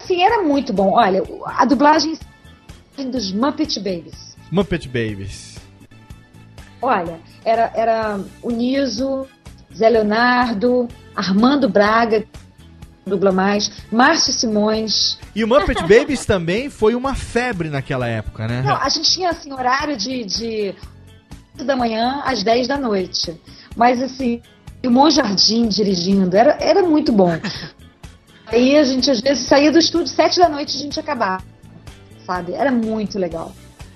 Assim, era muito bom. Olha, a dublagem dos Muppet Babies. Muppet Babies. Olha, era, era o Niso, Zé Leonardo, Armando Braga, dubla mais, Márcio Simões. E o Muppet <laughs> Babies também foi uma febre naquela época, né? Não, a gente tinha assim, horário de, de 8 da manhã às 10 da noite. Mas assim, o Mon Jardim dirigindo, era, era muito bom. <laughs> Aí a gente às vezes saía do estúdio 7 da noite e a gente acabava. Sabe? Era muito legal.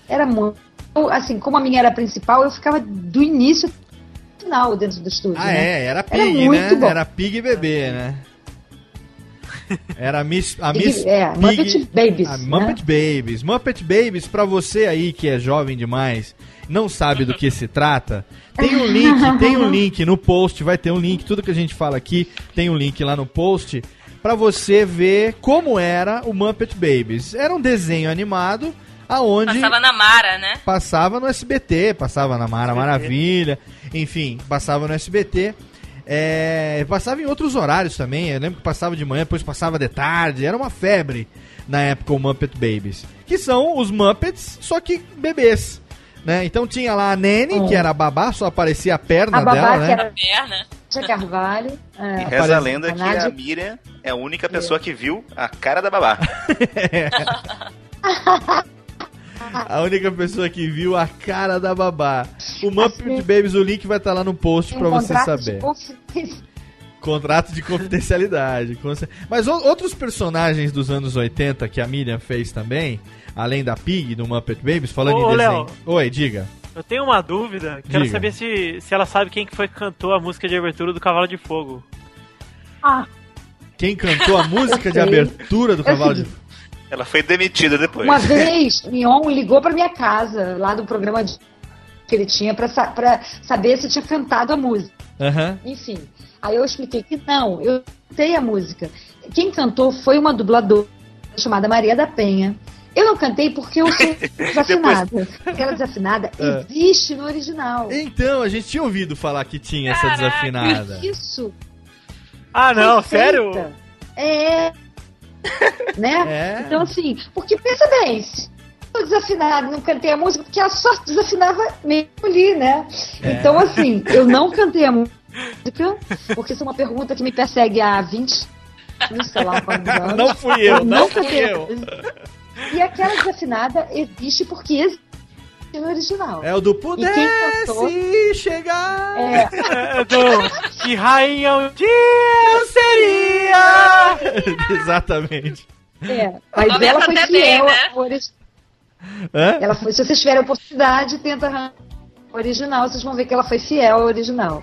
Era muito. eu, Assim, como a minha era a principal, eu ficava do início ao final dentro do estúdio. Ah, né? é, era Era Pig, muito né? bom. Era Pig bebê, né? Era a Miss, a Pig- Miss é, Muppet Babies, a né? Muppet Babies. Muppet Babies, pra você aí que é jovem demais, não sabe do que se trata, tem um link, <laughs> tem um link no post, vai ter um link, tudo que a gente fala aqui tem um link lá no post pra você ver como era o Muppet Babies. Era um desenho animado aonde Passava na Mara, né? passava no SBT, passava na Mara Maravilha, enfim, passava no SBT. É, passava em outros horários também. Eu lembro que passava de manhã, depois passava de tarde. Era uma febre na época o Muppet Babies. Que são os Muppets, só que bebês. Né? Então tinha lá a Nene, que era a babá, só aparecia a perna A babá dela, que né? era Perna. Tia Carvalho. é. E reza a lenda que a Nádia- a Miriam é a única pessoa que viu a cara da babá. <laughs> <laughs> <laughs> A única pessoa que viu a cara da babá. O Muppet Babies, o link vai estar lá no post um você de saber. confi- Contrato de confidencialidade. Mas outros personagens dos anos 80 que a Miriam fez também, além da Pig, do Muppet Babies, falando Ô, em desenho. Léo. Oi, diga. Eu tenho uma dúvida. Quero Diga. saber se, se ela sabe quem que foi que cantou a música de abertura do Cavalo de Fogo. Ah, Quem cantou a música de abertura do Cavalo de Ela foi demitida depois. Uma vez, Mion ligou pra minha casa, lá do programa de- que ele tinha, pra, sa- pra saber se eu tinha cantado a música. Aham. Enfim, aí eu expliquei que não, eu cantei a música. Quem cantou foi uma dubladora chamada Maria da Penha. Eu não cantei porque eu sou <laughs> desafinada. Aquela desafinada É. existe no original. Então, a gente tinha ouvido falar que tinha essa desafinada. Isso. Ah, não, sério? É. <laughs> né? É. Então, assim, porque pensa bem, se eu desafinada, não cantei a música, porque ela só desafinava mesmo ali, né? É. Então, assim, eu não cantei a música, porque isso é uma pergunta que me persegue há 20, sei lá quantos anos. Não fui eu, não fui a eu. E aquela desafinada existe porque existe no original. É o do E quem cantou- Pudesse chegar. É. É, do, que rainha um dia eu seria. <laughs> Exatamente. É, mas ela foi até fiel bem, né? ao original. Ela foi, se vocês tiverem a oportunidade, tenta arranjar o original, vocês vão ver que ela foi fiel ao original.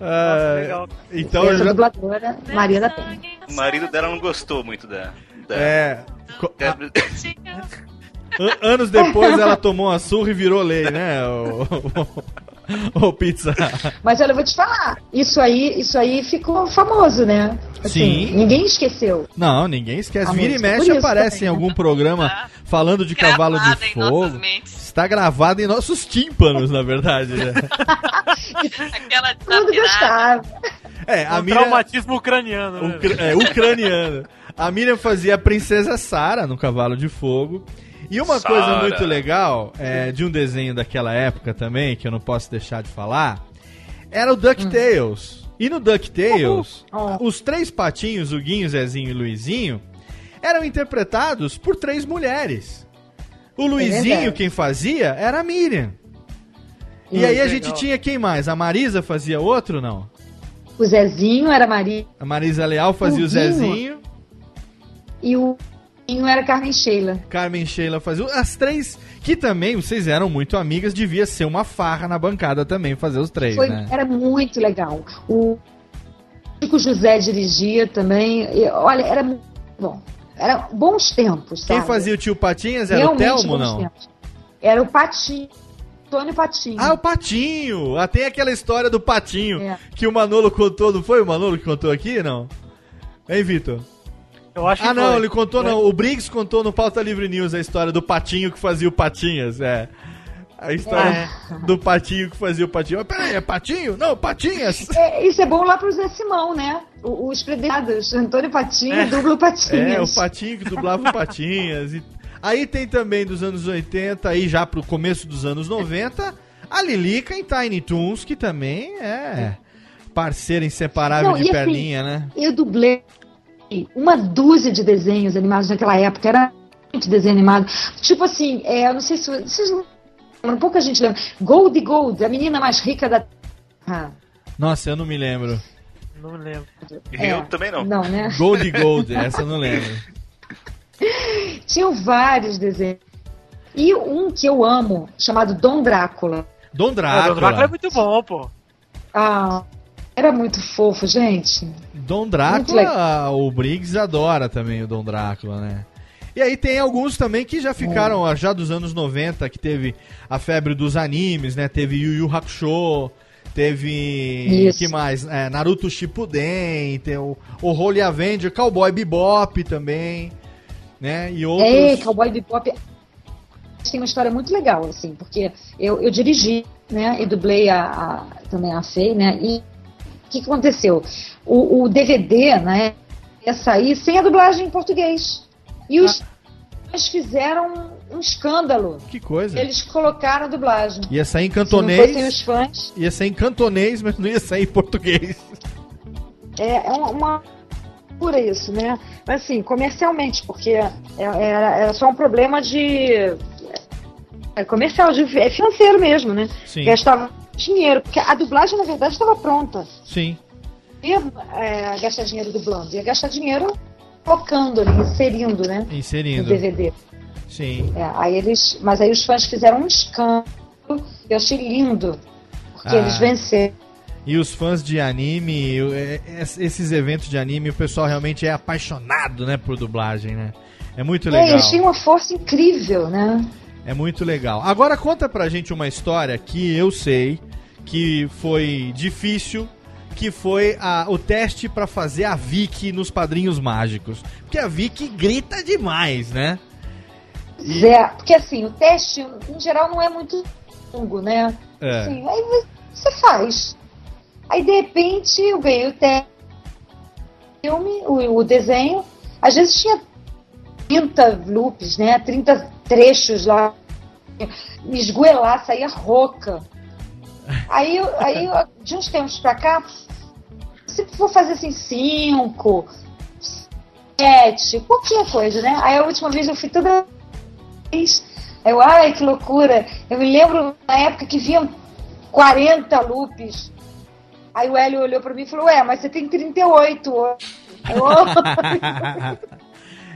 Ah, legal. então, Essa eu já- dubladora, Maria da Penha. O marido dela não gostou muito da. da- é. <laughs> co- <laughs> Anos depois <laughs> ela tomou uma surra e virou lei, né? O, o, o pizza. Mas olha, eu vou te falar, isso aí, isso aí ficou famoso, né? Sim. Ninguém esqueceu. Não, ninguém esquece. A Vira e mexe aparece também, em né? algum programa falando de cavalo de Gravada em fogo. Está gravado em nossos tímpanos, na verdade. Né? <laughs> Aquela Tudo gostava. É, a um Miriam, traumatismo ucraniano. né? ucra- é, ucraniano. A Miriam fazia a princesa Sara no Cavalo de Fogo. E uma Sara. coisa muito legal é, de um desenho daquela época também, que eu não posso deixar de falar, era o DuckTales. E no DuckTales, Oh. os três patinhos, o Guinho, Zezinho e Luizinho, eram interpretados por três mulheres. O Luizinho, verdade. quem fazia, era a Miriam. E Hum, aí a legal. gente tinha quem mais? A Marisa fazia outro, não? O Zezinho era Maria A Marisa Leal fazia o, O. Zezinho. e o Guinho era Carmen Sheila. Carmen Sheila fazia. As três, que também, vocês eram muito amigas, devia ser uma farra na bancada também fazer os três, Foi, né? Era muito legal. O Chico José dirigia também. e, olha, era muito bom. Era bons tempos, Quem sabe? fazia o tio Patinhas era Realmente o Telmo, não? tempos. Era o Patinho. Antônio Patinho. Ah, o Patinho! Ah, tem aquela história do Patinho É. que o Manolo contou, não foi o Manolo que contou aqui, não? Hein, Vitor? Eu acho Ah, que não, foi. ele contou, não. O Briggs contou no Pauta Livre News a história do Patinho que fazia o Patinhas, é. A história do Patinho que fazia o Patinho. Mas peraí, é Patinho? Não, Patinhas! É, isso é bom lá pro Zé Simão, né? O- Os predados. Antônio Patinho, dublo Patinhas. É, o Patinho que dublava o <laughs> Patinhas. E... Aí tem também dos anos 80, aí já pro começo dos anos 90, a Lilica em Tiny Toons, que também é parceira inseparável Não, de e assim, perninha, né? Eu dublei uma dúzia de desenhos animados naquela época. Era muito desenho animado. Tipo assim, é, eu não sei se vocês não lembram, pouca gente lembra. Gold Gold, a menina mais rica da Terra. Nossa, eu não me lembro. Não me lembro. Eu É, também não. Não, né? Gold Gold, essa eu não lembro. <laughs> Tinham vários desenhos. E um que eu amo, chamado Dom Drácula. Dom Ah, Drácula. Drácula é muito bom, pô. Ah, era muito fofo, gente. Dom Drácula, o Briggs adora também o Dom Drácula, né? E aí tem alguns também que já ficaram, já dos anos 90, que teve a febre dos animes, né? Teve Yu Yu Hakusho, teve... Isso. que mais? É, Naruto Shippuden, tem o, o Holy Avenger, Cowboy Bebop também, né? E outros... É, Cowboy Bebop tem uma história muito legal, assim, porque eu, eu dirigi, né, e dublei a, a- também a Fei, né, e que, que aconteceu? O, o DVD, né, ia sair sem a dublagem em português. E os fãs fizeram um escândalo. Que coisa. Eles colocaram a dublagem. Ia sair em Se não cantonês, fossem os fãs, ia sair em cantonês, mas não ia sair em português. é, é uma, por isso, né? Mas assim, comercialmente, porque é- era, era só um problema de é comercial, de, é financeiro mesmo, né? Sim. Gastava dinheiro, porque a dublagem na verdade estava pronta. Sim. Ia é, gastar dinheiro dublando, ia gastar dinheiro colocando ali, inserindo, né? No Inserindo. DVD. Sim. É, aí eles, mas aí os fãs fizeram um escândalo, eu achei lindo, porque Ah. eles venceram. E os fãs de anime, é- é- esses eventos de anime, o pessoal realmente é apaixonado, né, por dublagem, né? É muito É, legal. eles têm uma força incrível, né? É muito legal. Agora conta pra gente uma história que eu sei que foi difícil, que foi a- o teste pra fazer a Vicky nos Padrinhos Mágicos. Porque a Vicky grita demais, né? Zé, porque assim, o teste, em geral, não é muito longo, né? É. Assim, aí você faz. Aí, de repente, eu ganhei o teste, filme, o, o desenho. Às vezes tinha 30 loops, né? 30 trechos lá. Me esgoelar, saía rouca. Aí, aí de uns tempos pra cá, sempre vou fazer assim, cinco, sete, qualquer coisa, né? Aí a última vez eu fui toda vez. Eu, ai, que loucura. Eu me lembro na época que vinham 40 loops. Aí o Hélio olhou pra mim e falou, ué, mas você tem 38 hoje. Eu, <laughs>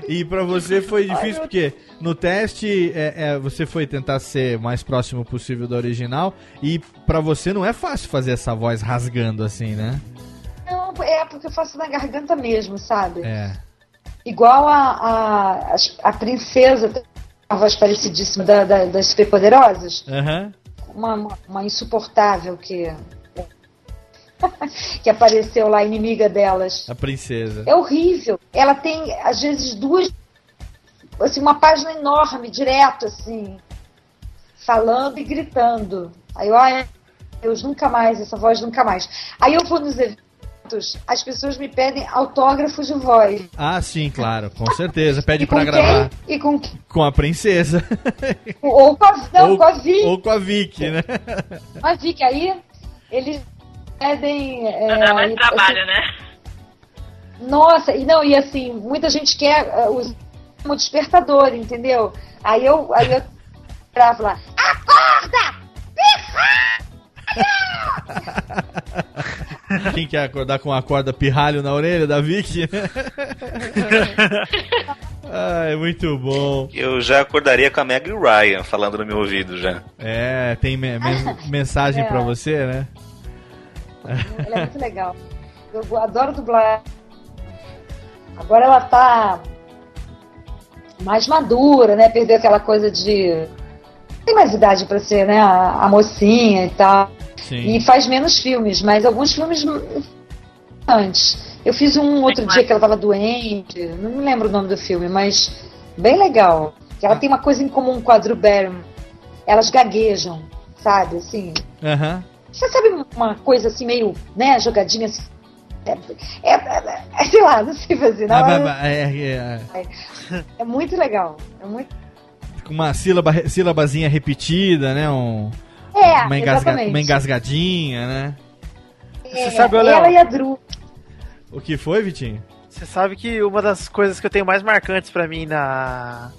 E pra você foi difícil porque no teste é, é, você foi tentar ser o mais próximo possível do original e pra você não é fácil fazer essa voz rasgando assim, né? Não, é porque eu faço na garganta mesmo, sabe? É. Igual a, a, a princesa, uma voz parecidíssima da, da- das superpoderosas. Uma, uma, uma insuportável que. <laughs> que apareceu lá, inimiga delas. A princesa. É horrível. Ela tem, às vezes, duas. Assim, uma página enorme, direto, assim. Falando e gritando. Aí eu, ai, Deus, nunca mais, essa voz nunca mais. Aí eu vou nos eventos, as pessoas me pedem autógrafos de voz. Ah, sim, claro, com certeza. Pede E com pra gravar quem? E com quem? com a princesa. Ou com a, não, ou, com a Vicky. ou com a Vicky, né? Com a Vicky. Aí eles pedem. é, Dá mais trabalho, né? Nossa, e não, e assim, muita gente quer uh, usar como despertador, entendeu? Aí eu, aí eu gravo lá, acorda! Quem quer acordar com uma corda pirralho na orelha da Vicky? <laughs> Ai, muito bom. Eu já acordaria com a Meg Ryan falando no meu ouvido já. É, tem me- men- mensagem <laughs> É. pra você, né? Ela é muito legal. Eu adoro dublar. Agora ela tá mais madura, né? Perdeu aquela coisa de. Tem mais idade pra ser, né? A, a mocinha e tal. Sim. E faz menos filmes, mas alguns filmes antes. Eu fiz um outro dia que ela tava doente, não me lembro o nome do filme, mas bem legal. Que ela tem uma coisa em comum com a Drew Barrymore. Elas gaguejam, sabe? Assim, Aham. você sabe uma coisa assim, meio, né, jogadinha assim. É, é, é- é, sei lá, não sei fazer. Não, Ah, é, é- é- é muito legal. É muito. com uma sílaba, sílabazinha repetida, né? Um, É, uma, engasga- uma engasgadinha, né? É, sabe, ô, Léo? ela e a Drew. O que foi, Vitinho? Você sabe que uma das coisas que eu tenho mais marcantes pra mim na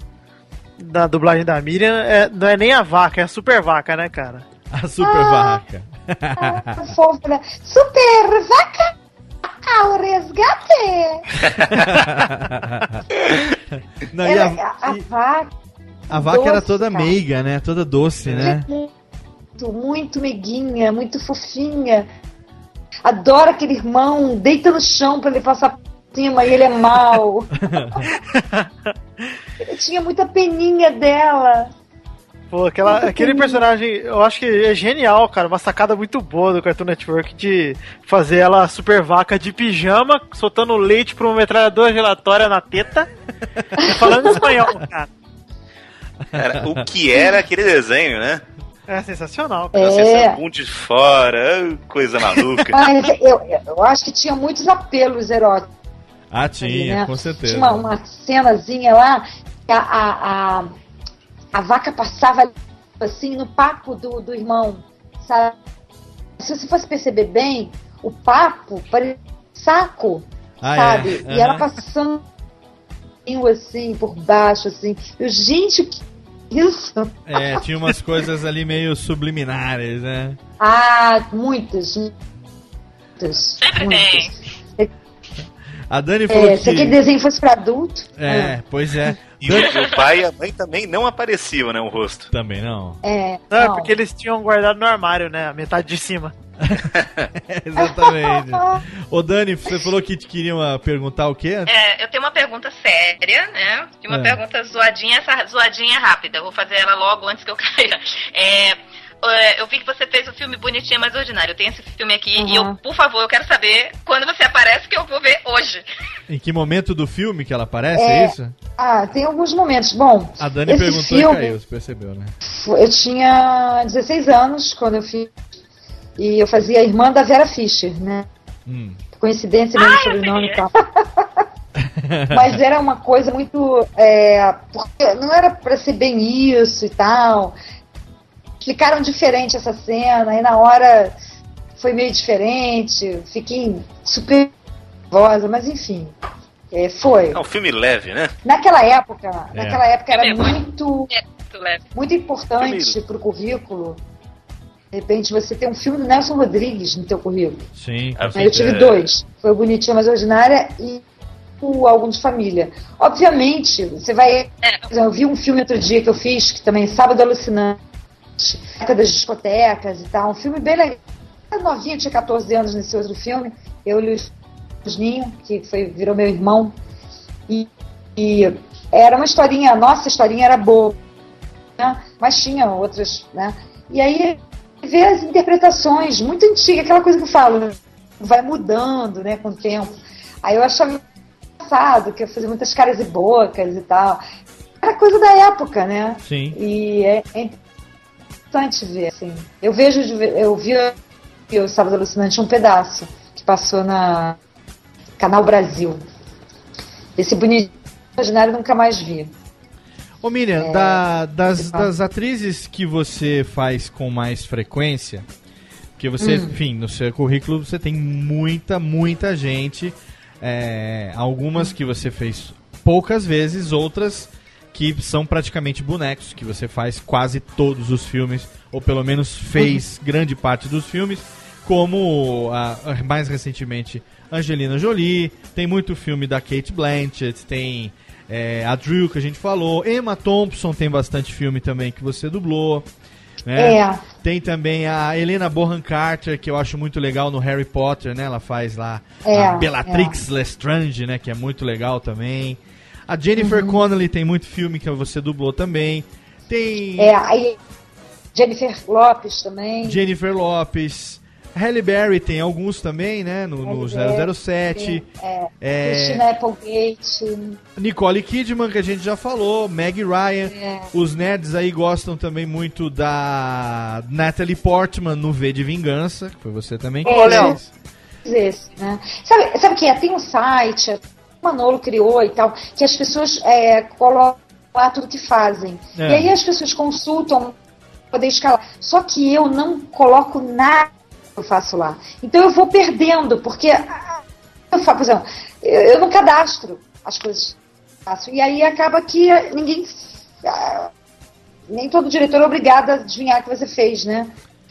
na dublagem da Miriam é, não é nem a vaca, é a super vaca, né, cara? A super Ah. vaca. Fofa, né? Super vaca ao resgate! Não, e Ela- a, a, a vaca. a vaca era doce, toda cara. meiga, né? Toda doce, né? Muito, muito meiguinha, muito fofinha. Adora aquele irmão, deita no chão pra ele passar por cima e ele é mau. <laughs> Eu tinha muita peninha dela. Pô, aquela, aquele personagem, eu acho que é genial, cara. Uma sacada muito boa do Cartoon Network de fazer ela super vaca de pijama, soltando leite pra uma metralhadora gelatória na teta e falando espanhol, <laughs> cara. Cara, o que era aquele desenho, né? É sensacional. Cara. É. Você um de fora, coisa maluca. <laughs> Mas eu, eu acho que tinha muitos apelos eróticos. Ah, ali, tinha, né? com certeza. Tinha uma, uma cenazinha lá, que a, a, a, a vaca passava assim no papo do, do irmão, sabe? Se você fosse perceber bem, o papo parecia um saco, Ah, sabe? é? E ela passando assim, por baixo, assim. Eu, gente, o que é isso? É, tinha umas coisas ali meio subliminares, né? Ah, muitas. Muitas. Sempre muitas. A Dani falou É, se aquele que. desenho fosse pra adulto. É, pois é. <laughs> E o, o pai e a mãe também não apareciam, né? O rosto. Também não. É, Não, é porque eles tinham guardado no armário, né? A metade de cima. <laughs> Exatamente. Ô Dani, você falou que te queriam ah, perguntar o quê? É, eu tenho uma pergunta séria, né? Uma É. pergunta zoadinha, essa zoadinha rápida. Eu vou fazer ela logo antes que eu <laughs> caia. É, eu vi que você fez o filme Bonitinha Mais Ordinário. Eu tenho esse filme aqui e eu, por favor, eu quero saber quando você aparece que eu vou ver hoje. <laughs> Em que momento do filme que ela aparece, É. é isso? Ah, tem alguns momentos. Bom, A Dani esse perguntou filme, e caiu, você percebeu, né? eu tinha 16 anos quando eu fiz. E eu fazia a irmã da Vera Fischer, né? Hum. Coincidência, mesmo sobrenome e tal. <laughs> Mas era uma coisa muito. É, porque não era pra ser bem isso e tal. Explicaram diferente essa cena, e na hora foi meio diferente. Fiquei super nervosa, mas enfim. é, foi. É um filme leve, né? Naquela época, É. naquela época era É muito. muito, Muito leve. muito importante Primeiro. pro currículo. De repente você tem um filme do Nelson Rodrigues no teu currículo. Sim. Aí eu tive É. dois. Foi o Bonitinha Mais Ordinária e o Algum de Família. Obviamente, você vai. Exemplo, Eu vi um filme outro dia que eu fiz, que também Sábado Alucinante, das discotecas e tal. Um filme bem legal. Eu novinha, tinha 14 anos nesse outro filme. Eu e o Ninho, que foi, virou meu irmão. E, e era uma historinha, a nossa historinha era boa, né? mas tinha outras, né? E aí ver as interpretações muito antigas, aquela coisa que eu falo, vai mudando, né, com o tempo. Aí eu achava engraçado, que eu fazia muitas caras e bocas e tal. Era coisa da época, né? Sim. E é, é interessante ver, assim. Eu vejo, eu vi o Sábado Alucinante um pedaço que passou na Canal Brasil. Esse bonito imaginário eu nunca mais vi. Ô Miriam, É, da- das, das atrizes que você faz com mais frequência, porque você, Hum. enfim, no seu currículo você tem muita, muita gente, é, algumas que você fez poucas vezes, outras que são praticamente bonecos, que você faz quase todos os filmes, ou pelo menos fez <laughs> grande parte dos filmes, como a- a- mais recentemente Angelina Jolie, tem muito filme da Kate Blanchett, tem é, a Drew que a gente falou, Emma Thompson tem bastante filme também que você dublou. Né? É. Tem também a Helena Bonham Carter, que eu acho muito legal no Harry Potter, né? Ela faz lá É, a Bellatrix Lestrange, né? Que é muito legal também. A Jennifer Uhum. Connelly tem muito filme que você dublou também. Tem É, aí Jennifer Lopes também. Jennifer Lopes. Halle Berry tem alguns também, né? No, no Halle Berry, 007. É, É, Christina Applegate. Nicole Kidman, que a gente já falou. Meg Ryan. É. Os nerds aí gostam também muito da Natalie Portman no V de Vingança, que foi você também que É, fez. Esse, né? Sabe, sabe o que é? Tem um site, Manolo criou e tal, que as pessoas é, colocam lá tudo que fazem. É. E aí as pessoas consultam poder escalar. Só que eu não coloco nada que eu faço lá. Então eu vou perdendo, porque ah, eu faço, por exemplo, eu, não cadastro as coisas que eu faço. E aí acaba que ninguém. ah, nem todo diretor é obrigado a adivinhar o que você fez, né?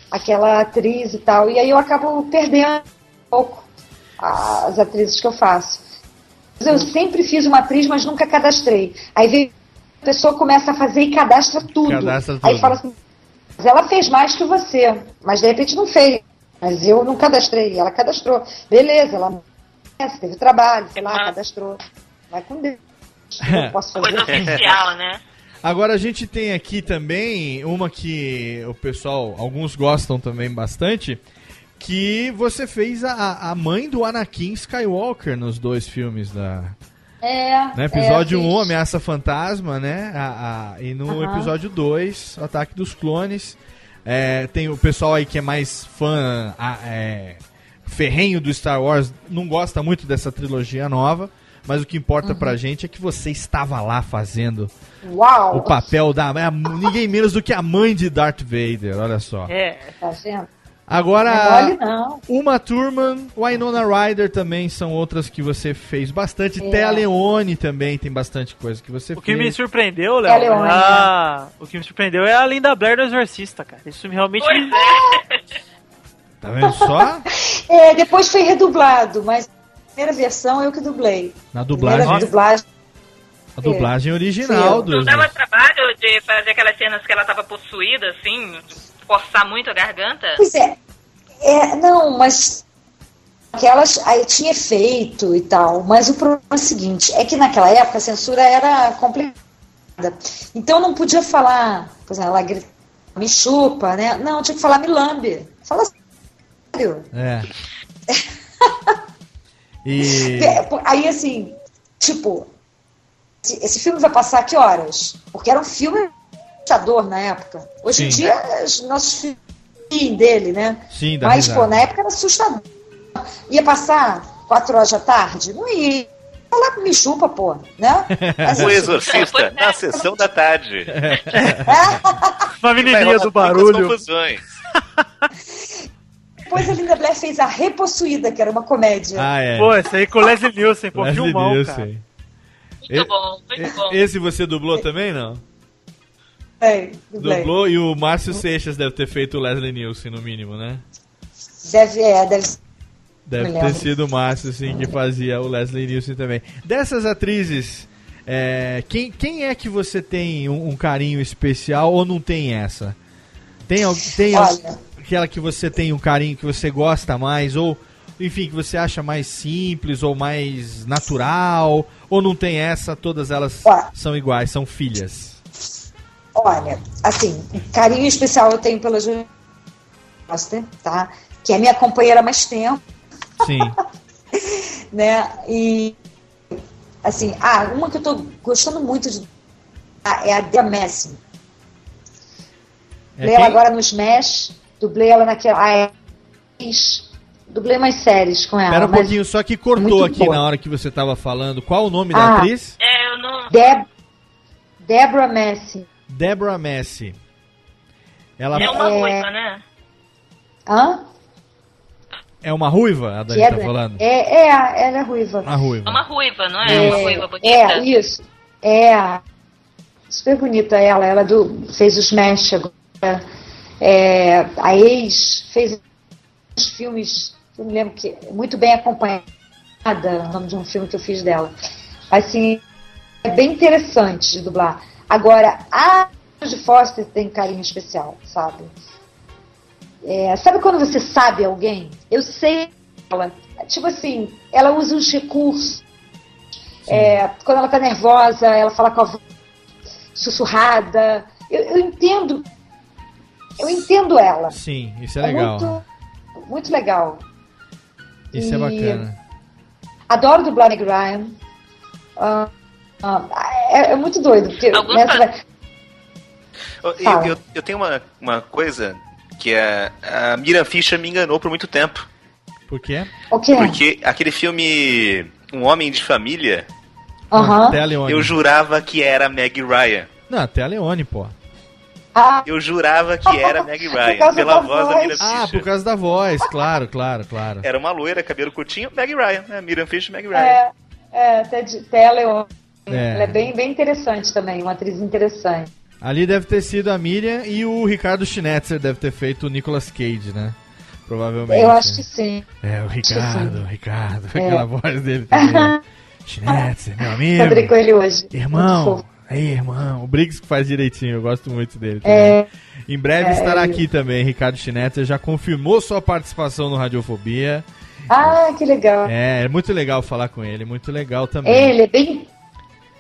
Aquela atriz e tal. E aí eu acabo perdendo um pouco as atrizes que eu faço. Eu sempre fiz uma atriz, mas nunca cadastrei. Aí vem a pessoa começa a fazer e cadastra tudo. Cadastra Aí tudo. fala assim, mas ela fez mais que você, mas de repente não fez. Mas eu não cadastrei, ela cadastrou. Beleza, ela teve trabalho, sei lá, cadastrou. Vai com Deus. <laughs> Eu posso fazer. Coisa oficial, né? Agora a gente tem aqui também uma que o pessoal, alguns gostam também bastante, que você fez a, a mãe do Anakin Skywalker nos dois filmes da. É, No episódio é, 1, fiz. Ameaça Fantasma, né? A, a- e no Aham. episódio 2, Ataque dos Clones. É, tem o pessoal aí que é mais fã a- é, ferrenho do Star Wars, não gosta muito dessa trilogia nova. Mas o que importa Uhum. pra gente é que você estava lá fazendo Uau! o papel da. é ninguém menos do que a mãe de Darth Vader, olha só. É. Tá vendo? Agora, Não é. Uma Thurman, Winona Ryder também são outras que você fez bastante. É. Thea Leone também tem bastante coisa que você O que me fez. surpreendeu, É, Léo, Leone, é a- o que me surpreendeu é a Linda Blair do Exorcista, cara. Isso me realmente me... <laughs> Tá vendo só? É, depois foi redublado, mas a primeira versão eu que dublei. Na Primeira dublagem, dublagem. a dublagem original Sim. do Não dava trabalho de fazer aquelas cenas que ela tava possuída, assim, forçar muito a garganta? Pois é. É, não, mas aquelas aí tinha efeito e tal, mas o problema é o seguinte, é que naquela época a censura era complicada. Então não podia falar, por exemplo, ela grita, me chupa, né? Não, tinha que falar me lambe. Fala sério. É. <laughs> E. É, Aí assim, tipo, esse, esse filme vai passar que horas? Porque era um filme assustador na época. Hoje em Sim. dia, os nossos filhos dele, né? Sim, dá Mas, risada. pô, na época era assustador. Ia passar quatro horas da tarde? Não ia. Falar me chupa, pô, né? <laughs> Mas, O Exorcista na sessão da tarde. <laughs> Uma menininha do barulho. confusões. Depois a Linda Blair fez a Repossuída, que era uma comédia. Ah, é. Pô, esse aí com o <laughs> Leslie Nielsen, pô, Leslie filmão, Nielsen. cara. Muito E- bom, muito bom. Esse você dublou também, não? É, dublei. Dublou e o Márcio Seixas deve ter feito o Leslie Nielsen, no mínimo, né? Deve, é, deve ser. Deve ter sido o Márcio, sim, que fazia o Leslie Nielsen também. Dessas atrizes, é, quem, quem é que você tem um, um carinho especial ou não tem essa? Tem, tem Olha. aquela que você tem um carinho que você gosta mais ou, enfim, que você acha mais simples ou mais natural? Ou não tem essa, todas elas são iguais, são filhas? Olha, assim, um carinho especial eu tenho pela Julia Foster, tá? Que é minha companheira há mais tempo, Sim. <laughs> né? E, assim, ah, uma que eu tô gostando muito de ah, é a Dea Messi. É Dublei ela agora no Smash, dublei ela naquela. Ah, é, dublei mais séries com ela. Espera um pouquinho, só que cortou aqui boa. na hora que você tava falando. Qual o nome da Ah. atriz? É, eu não. Deb Deborah Messi. Deborah Messi. Ela É uma É. ruiva, né? Hã? é uma ruiva, a Dani Que tá é, falando? é, é, ela é ruiva. A ruiva. É uma ruiva, não é? Uma ruiva bonita. É, isso. É. Super bonita ela. Ela do, fez os Smash agora. É, a ex fez os filmes, eu me lembro que muito bem acompanhada, o nome de um filme que eu fiz dela. Assim, é bem interessante de dublar. Agora, a de Foster tem carinho especial, sabe? É, sabe quando você sabe alguém? Eu sei ela. Tipo assim, ela usa uns recursos. É, quando ela tá nervosa, ela fala com a voz sussurrada. Eu, eu entendo. Eu entendo ela. Sim, isso é legal. muito, muito legal. Isso é E bacana. Adoro dublar Meg Ryan. Ah, ah, é, é muito doido, porque né, vai- Eu, eu, eu- tenho uma, uma coisa que é, a Miriam Fischer me enganou por muito tempo. Por quê? O quê? Porque aquele filme Um Homem de Família, Aham. Até a Leone. eu jurava que era Meg Ryan. Não, até a Leone, pô. Ah, Eu jurava que era Meg <laughs> Ryan, pela da voz da. Miriam Ah, Fischer. por causa da voz, claro, claro, claro. Era uma loira, cabelo curtinho, Meg Ryan, né? Miriam Fischer, Meg Ryan. é, é, até, de, até a Leone. É. Ela é bem, bem interessante também, uma atriz interessante. Ali deve ter sido a Miriam e o Ricardo Schnetzer deve ter feito o Nicolas Cage, né? Provavelmente. Eu acho que sim. É, o Ricardo, o Ricardo, É. aquela voz dele também. <laughs> Schnetzer, meu amigo. Encontrei com ele hoje. Irmão, aí, irmão. O Briggs que faz direitinho, eu gosto muito dele. também. É, Em breve É, estará aqui também, Ricardo Schnetzer. Já confirmou sua participação no Radiofobia. ah, que legal. É, é muito legal falar com ele, muito legal também. Ele é bem.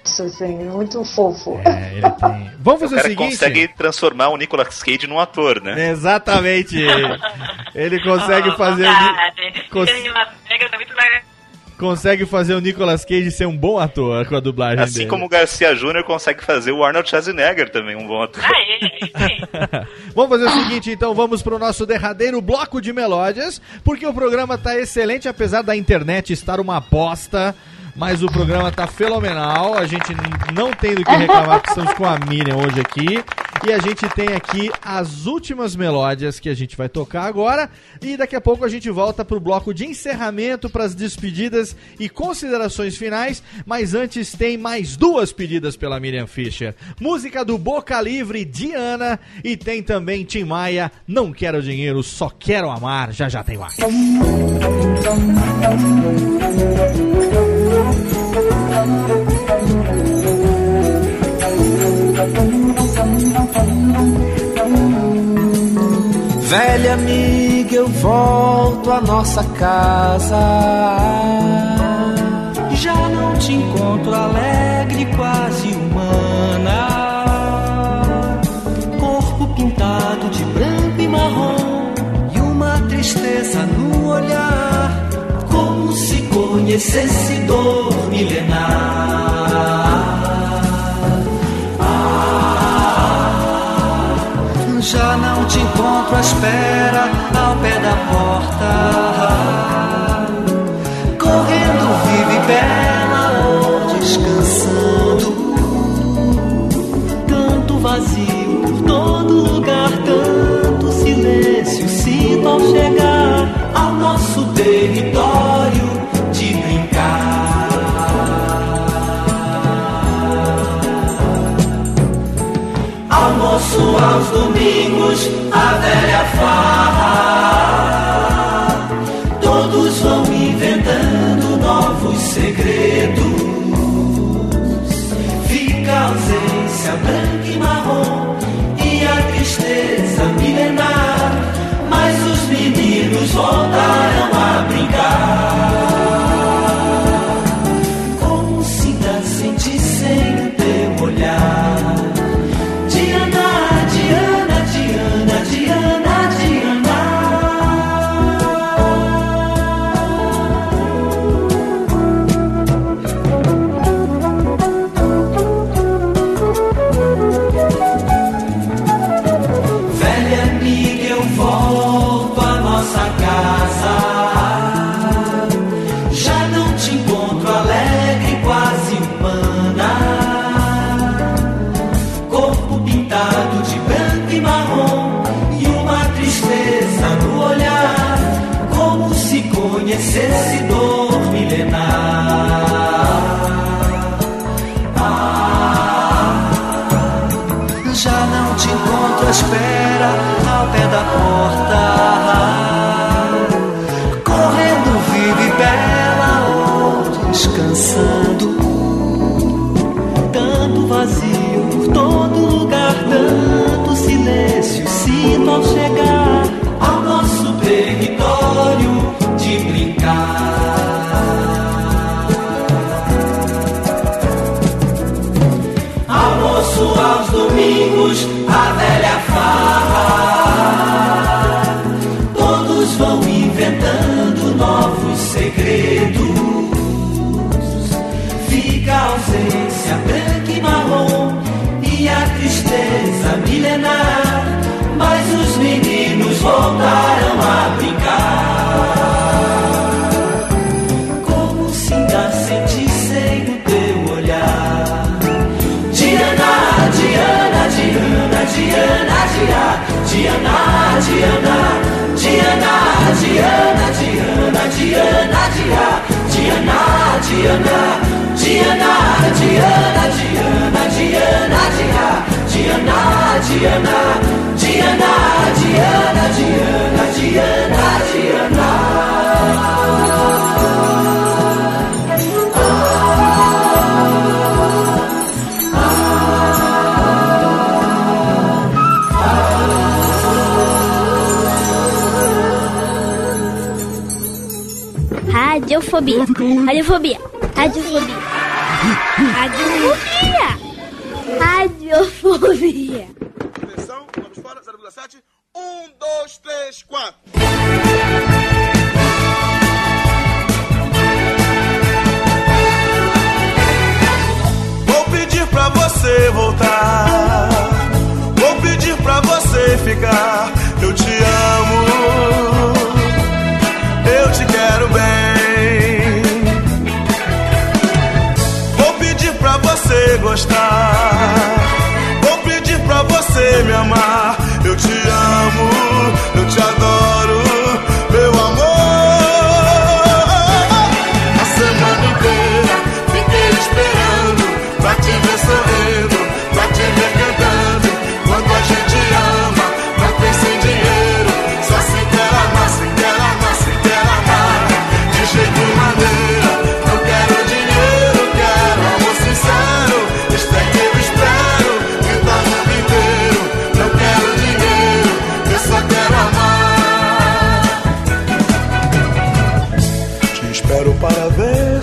Isso, assim, muito fofo. É, ele tem. Vamos O fazer o, cara seguinte? consegue transformar o Nicolas Cage num ator, né? Exatamente. <laughs> ele consegue Oh, fazer o, cons- é muito legal. consegue fazer o Nicolas Cage ser um bom ator com a dublagem Assim dele. como o Garcia Júnior consegue fazer o Arnold Schwarzenegger também, um bom ator. Ah, ele, ele. <laughs> Vamos fazer o seguinte, então, vamos pro nosso derradeiro bloco de melódias, porque o programa tá excelente, apesar da internet estar uma bosta, mas o programa tá fenomenal, a gente não tem do que reclamar, porque estamos com a Miriam hoje aqui, e a gente tem aqui as últimas melódias que a gente vai tocar agora, e daqui a pouco a gente volta pro bloco de encerramento, pras despedidas e considerações finais, mas antes tem mais duas pedidas pela Miriam Fischer. Música do Boca Livre, Diana, e tem também Tim Maia, Não Quero Dinheiro, Só Quero Amar, já já tem mais. <laughs> Velha amiga, eu volto à nossa casa. Já não te encontro alegre, quase humano conhecesse dor milenar. Ah, já não te encontro à espera ao pé da porta. Correndo, vive bela ou descansando. Tanto vazio por todo lugar, tanto silêncio sinto ao chegar. Aos domingos a velha farra. Todos vão inventando novos segredos. Fica a ausência branca e marrom e a tristeza milenar. Mas os meninos voltarão.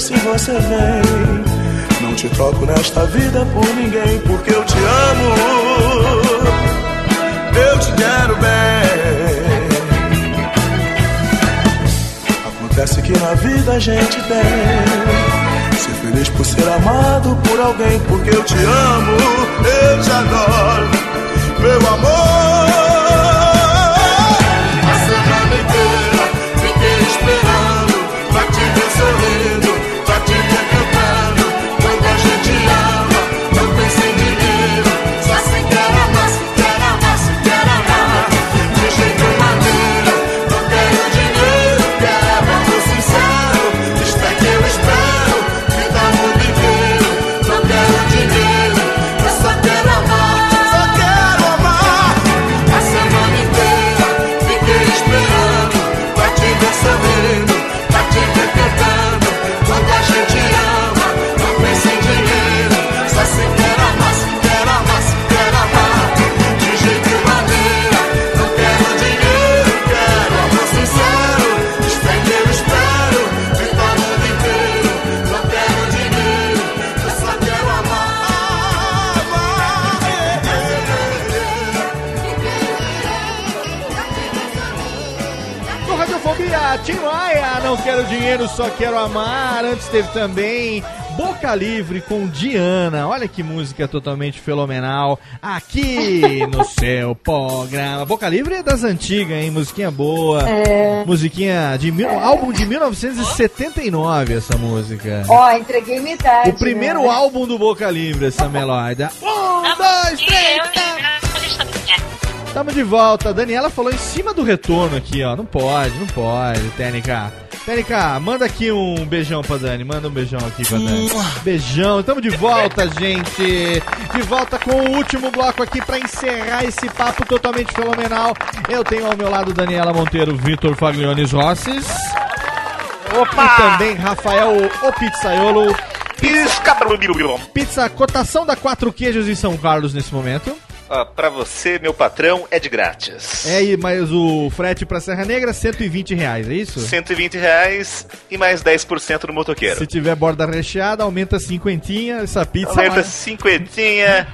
Se você vem. Não te troco nesta vida por ninguém, porque eu te amo. Eu te quero bem. Acontece que na vida a gente tem. Ser feliz por ser amado por alguém, porque eu te amo, eu te adoro, meu amor. Quero dinheiro, só quero amar. Antes teve também Boca Livre com Diana. Olha que música totalmente fenomenal aqui <laughs> no seu programa. Boca Livre é das antigas, hein? Musiquinha boa. É. Musiquinha de mil, álbum de 1979 essa música. Ó, entreguei minha idade. O primeiro né? álbum do Boca Livre, essa melódia. Um, dois, três, Tamo de volta. A Daniela falou em cima do retorno aqui, ó. Não pode, não pode, Tênica. Tênica, manda aqui um beijão pra Dani. Manda um beijão aqui pra Dani. Beijão. Tamo de volta, gente. De volta com o último bloco aqui pra encerrar esse papo totalmente fenomenal. Eu tenho ao meu lado Daniela Monteiro, Vitor Fagliones Rosses. Opa! E também Rafael O Pizzaiolo. Pizza, pizza cotação da quatro queijos em São Carlos nesse momento. Ó, pra você, meu patrão, é de grátis. É, e mas o frete pra Serra Negra, 120 reais, é isso? 120 reais e mais 10% no motoqueiro. Se tiver borda recheada, aumenta cinquentinha, essa pizza Aumenta mais- cinquentinha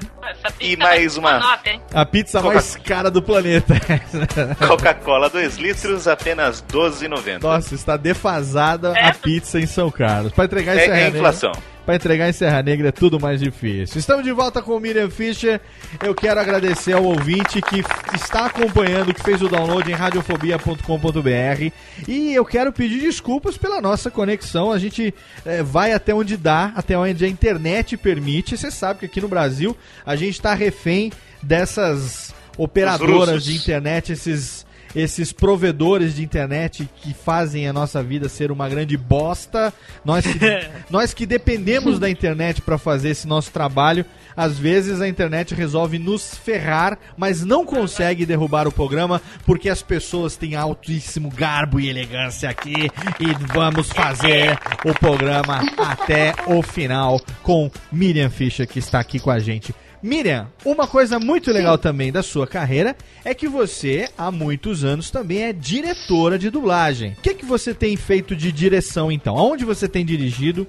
e mais uma a pizza Coca- mais cara do planeta. <laughs> Coca-Cola 2 litros, apenas 12,90. Nossa, está defasada a pizza em São Carlos. Pra entregar É- Serra é Negra. inflação. Pra entregar em Serra Negra é tudo mais difícil. Estamos de volta com o Miriam Fischer. Eu quero agradecer ao ouvinte que está acompanhando, que fez o download em radiofobia.com.br. E eu quero pedir desculpas pela nossa conexão. A gente eh, vai até onde dá, até onde a internet permite. Você sabe que aqui no Brasil a gente está refém dessas operadoras de internet, esses esses provedores de internet que fazem a nossa vida ser uma grande bosta. Nós que, <laughs> nós que dependemos da internet para fazer esse nosso trabalho, às vezes a internet resolve nos ferrar, mas não consegue derrubar o programa porque as pessoas têm altíssimo garbo e elegância aqui e vamos fazer o programa até o final com Miriam Fischer que está aqui com a gente. Miriam, uma coisa muito legal também da sua carreira é que você, há muitos anos, também é diretora de dublagem. O que, que você tem feito de direção, então? Aonde você tem dirigido?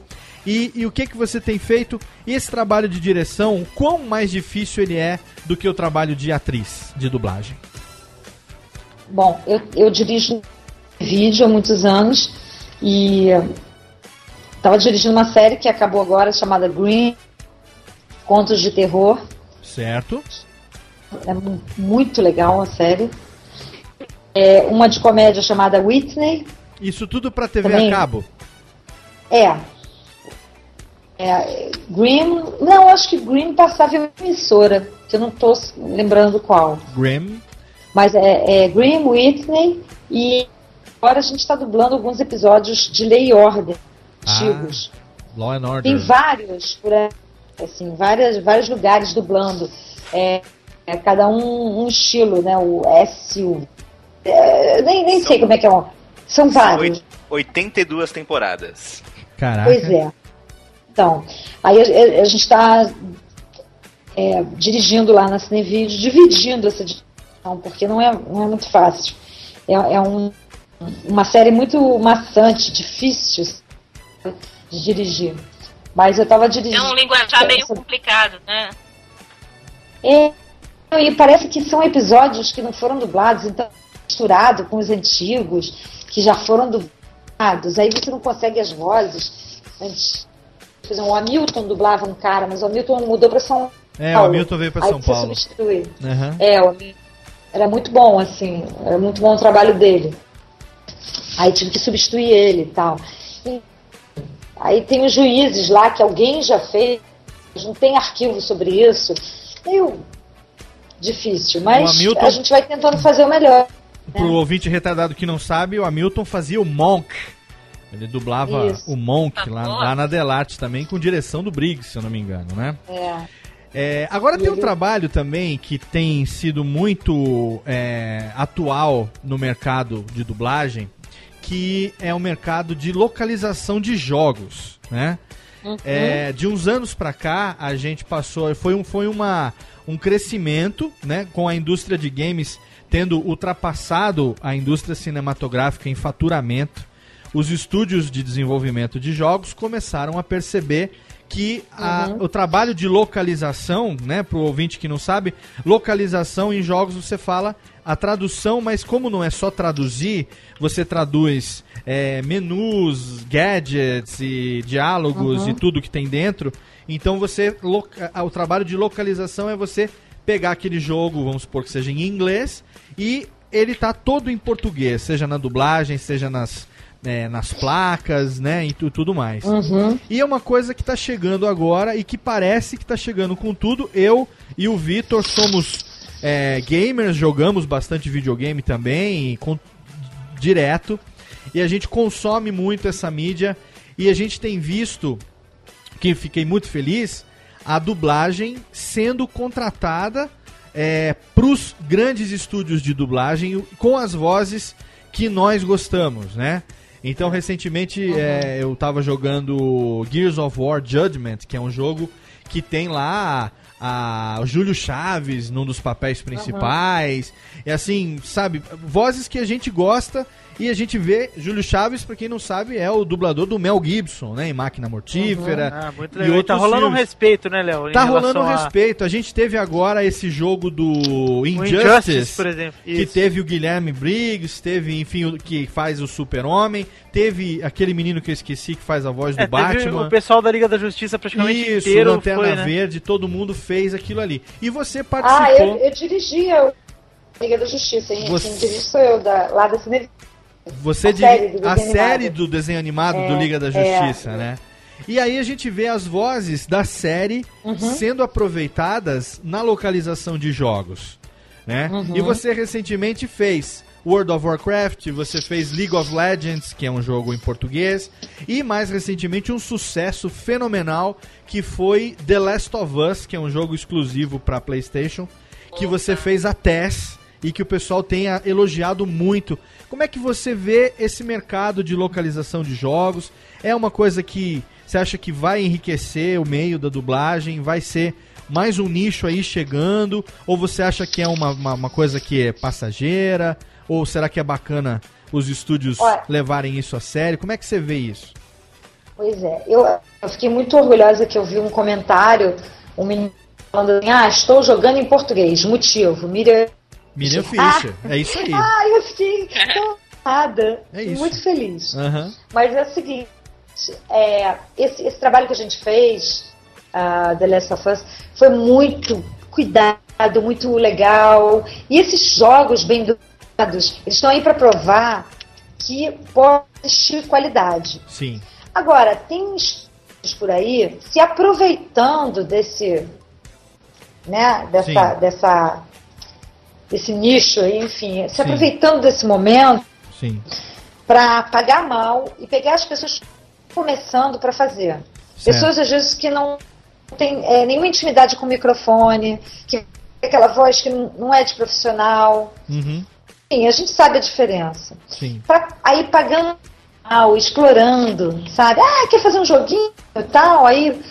E, e o que, que você tem feito? E esse trabalho de direção, quão mais difícil ele é do que o trabalho de atriz de dublagem? Bom, eu, eu dirijo vídeo há muitos anos e estava dirigindo uma série que acabou agora chamada Green Contos de Terror. Certo? É mu- muito legal a série. É uma de comédia chamada Whitney. Isso tudo pra TV Também. a cabo? É. É, Grimm. Não, acho que Grimm passava em uma emissora, que eu não estou lembrando qual. Grimm. Mas é, é Grimm, Whitney e agora a gente está dublando alguns episódios de Lei e Ordem antigos. Law and Order. Tem vários por aí, assim, várias, vários lugares dublando. É, é cada um um estilo, né? O S, o. é, nem, nem sei como é que é. o- São vários. Oit- 82 temporadas. Caraca. Pois é. Então, aí a, a- gente está dirigindo lá na Cinevídeo, dividindo essa direção, porque não é, não é muito fácil. É, é um, uma série muito maçante, difícil. de dirigir. Mas eu tava dirigindo. É um linguajar meio complicado, né? É, e parece que são episódios que não foram dublados, então misturado com os antigos, que já foram dublados. Aí você não consegue as vozes. Antes, por exemplo, o Hamilton dublava um cara, mas o Hamilton mudou para São Paulo. É, o Hamilton veio pra Aí São você Paulo. substitui. Aham. É, o era muito bom, assim, era muito bom o trabalho dele. Aí tive que substituir ele e tal. E aí tem os juízes lá que alguém já fez, não tem arquivo sobre isso. Meio difícil, mas Hamilton- a gente vai tentando fazer o melhor. Pro ouvinte retardado que não sabe, o Hamilton fazia o Monk. Ele dublava Isso. o Monk lá, lá na Delarte também, com direção do Briggs, se eu não me engano, né? É. É, agora tem um trabalho também que tem sido muito é, atual no mercado de dublagem, que é o mercado de localização de jogos, né? É, de uns anos pra cá, a gente passou, foi, um, foi uma, um crescimento, né, com a indústria de games tendo ultrapassado a indústria cinematográfica em faturamento. Os estúdios de desenvolvimento de jogos começaram a perceber que a- Uhum. o trabalho de localização, né, pro ouvinte que não sabe, localização em jogos você fala a tradução, mas como não é só traduzir, você traduz é, menus, gadgets e diálogos Uhum. e tudo que tem dentro. Então você o trabalho de localização é você pegar aquele jogo, vamos supor que seja em inglês, e ele tá todo em português, seja na dublagem, seja nas, é, nas placas, né, e tu- tudo mais. Uhum. E é uma coisa que tá chegando agora e que parece que tá chegando com tudo. Eu e o Vitor somos é, gamers, jogamos bastante videogame também, com- direto. E a gente consome muito essa mídia. E a gente tem visto, que fiquei muito feliz, a dublagem sendo contratada é, pros grandes estúdios de dublagem com as vozes que nós gostamos, né? Então, recentemente, é, eu tava jogando Gears of War Judgment, que é um jogo que tem lá a, o Júlio Chaves num dos papéis principais. E assim, sabe, vozes que a gente gosta e a gente vê. Júlio Chaves, pra quem não sabe, é o dublador do Mel Gibson, né? Em Máquina Mortífera. Ah, muito e. E outros tá rolando um filmes. respeito, né, Léo? Tá rolando um a- respeito. A gente teve agora esse jogo do Injustice, Injustice, por exemplo. que Isso. teve o Guilherme Briggs, teve, enfim, o que faz o Super-Homem, teve aquele menino que eu esqueci que faz a voz do É, teve Batman. o pessoal da Liga da Justiça praticamente Isso, inteiro Lanterna foi, né? Verde, todo mundo fez aquilo ali. E você Ah, participou. eu, eu dirigia o Liga da Justiça, hein? Você- Quem dirige sou eu, da, lá da Cine... Você A diri- série do a desenho série animado. do desenho animado É, do Liga da é. Justiça, né? E aí a gente vê as vozes da série Uhum. sendo aproveitadas na localização de jogos, né? Uhum. E você recentemente fez World of Warcraft, você fez League of Legends, que é um jogo em português, e mais recentemente um sucesso fenomenal que foi The Last of Us, que é um jogo exclusivo para PlayStation, que você fez a Tess e que o pessoal tenha elogiado muito. Como é que você vê esse mercado de localização de jogos? É uma coisa que você acha que vai enriquecer o meio da dublagem? Vai ser mais um nicho aí chegando? Ou você acha que é uma, uma, uma coisa que é passageira? Ou será que é bacana os estúdios Olha. levarem isso a sério? Como é que você vê isso? Pois é, eu, eu fiquei muito orgulhosa que eu vi um comentário, um menino falando assim, ah, estou jogando em português, motivo, Miriam... Miriam Fischer, é isso aí. Ah, eu fiquei tão honrada, <laughs> É isso. muito feliz. Aham. Mas é o seguinte, é, esse, esse trabalho que a gente fez, ah, The Last of Us, foi muito cuidado, muito legal. E esses jogos bem dublados, eles estão aí para provar que pode existir qualidade. Sim. Agora, tem estúdios por aí se aproveitando desse, né, dessa, Sim. dessa, desse nicho aí, enfim, se Sim. aproveitando desse momento para pagar mal e pegar as pessoas começando para fazer. Certo. Pessoas às vezes que não têm é, nenhuma intimidade com o microfone, que tem aquela voz que não não é de profissional. Uhum. Sim, a gente sabe a diferença. Sim. Pra, aí pagando mal, explorando, sabe? Ah, quer fazer um joguinho e tal, aí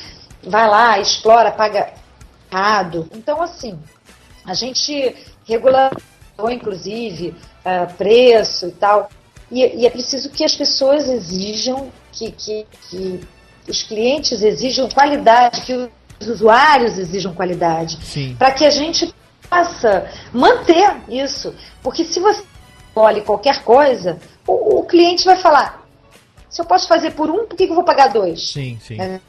vai lá, explora, paga errado. Então, assim, a gente regulamentou, inclusive, ah, preço e tal. E, e é preciso que as pessoas exijam que, que, que os clientes exijam qualidade, que os usuários exijam qualidade. Para que a gente possa manter isso. Porque se você olhe qualquer coisa, o, o cliente vai falar: se eu posso fazer por um, por que, que eu vou pagar dois? Sim, sim. É.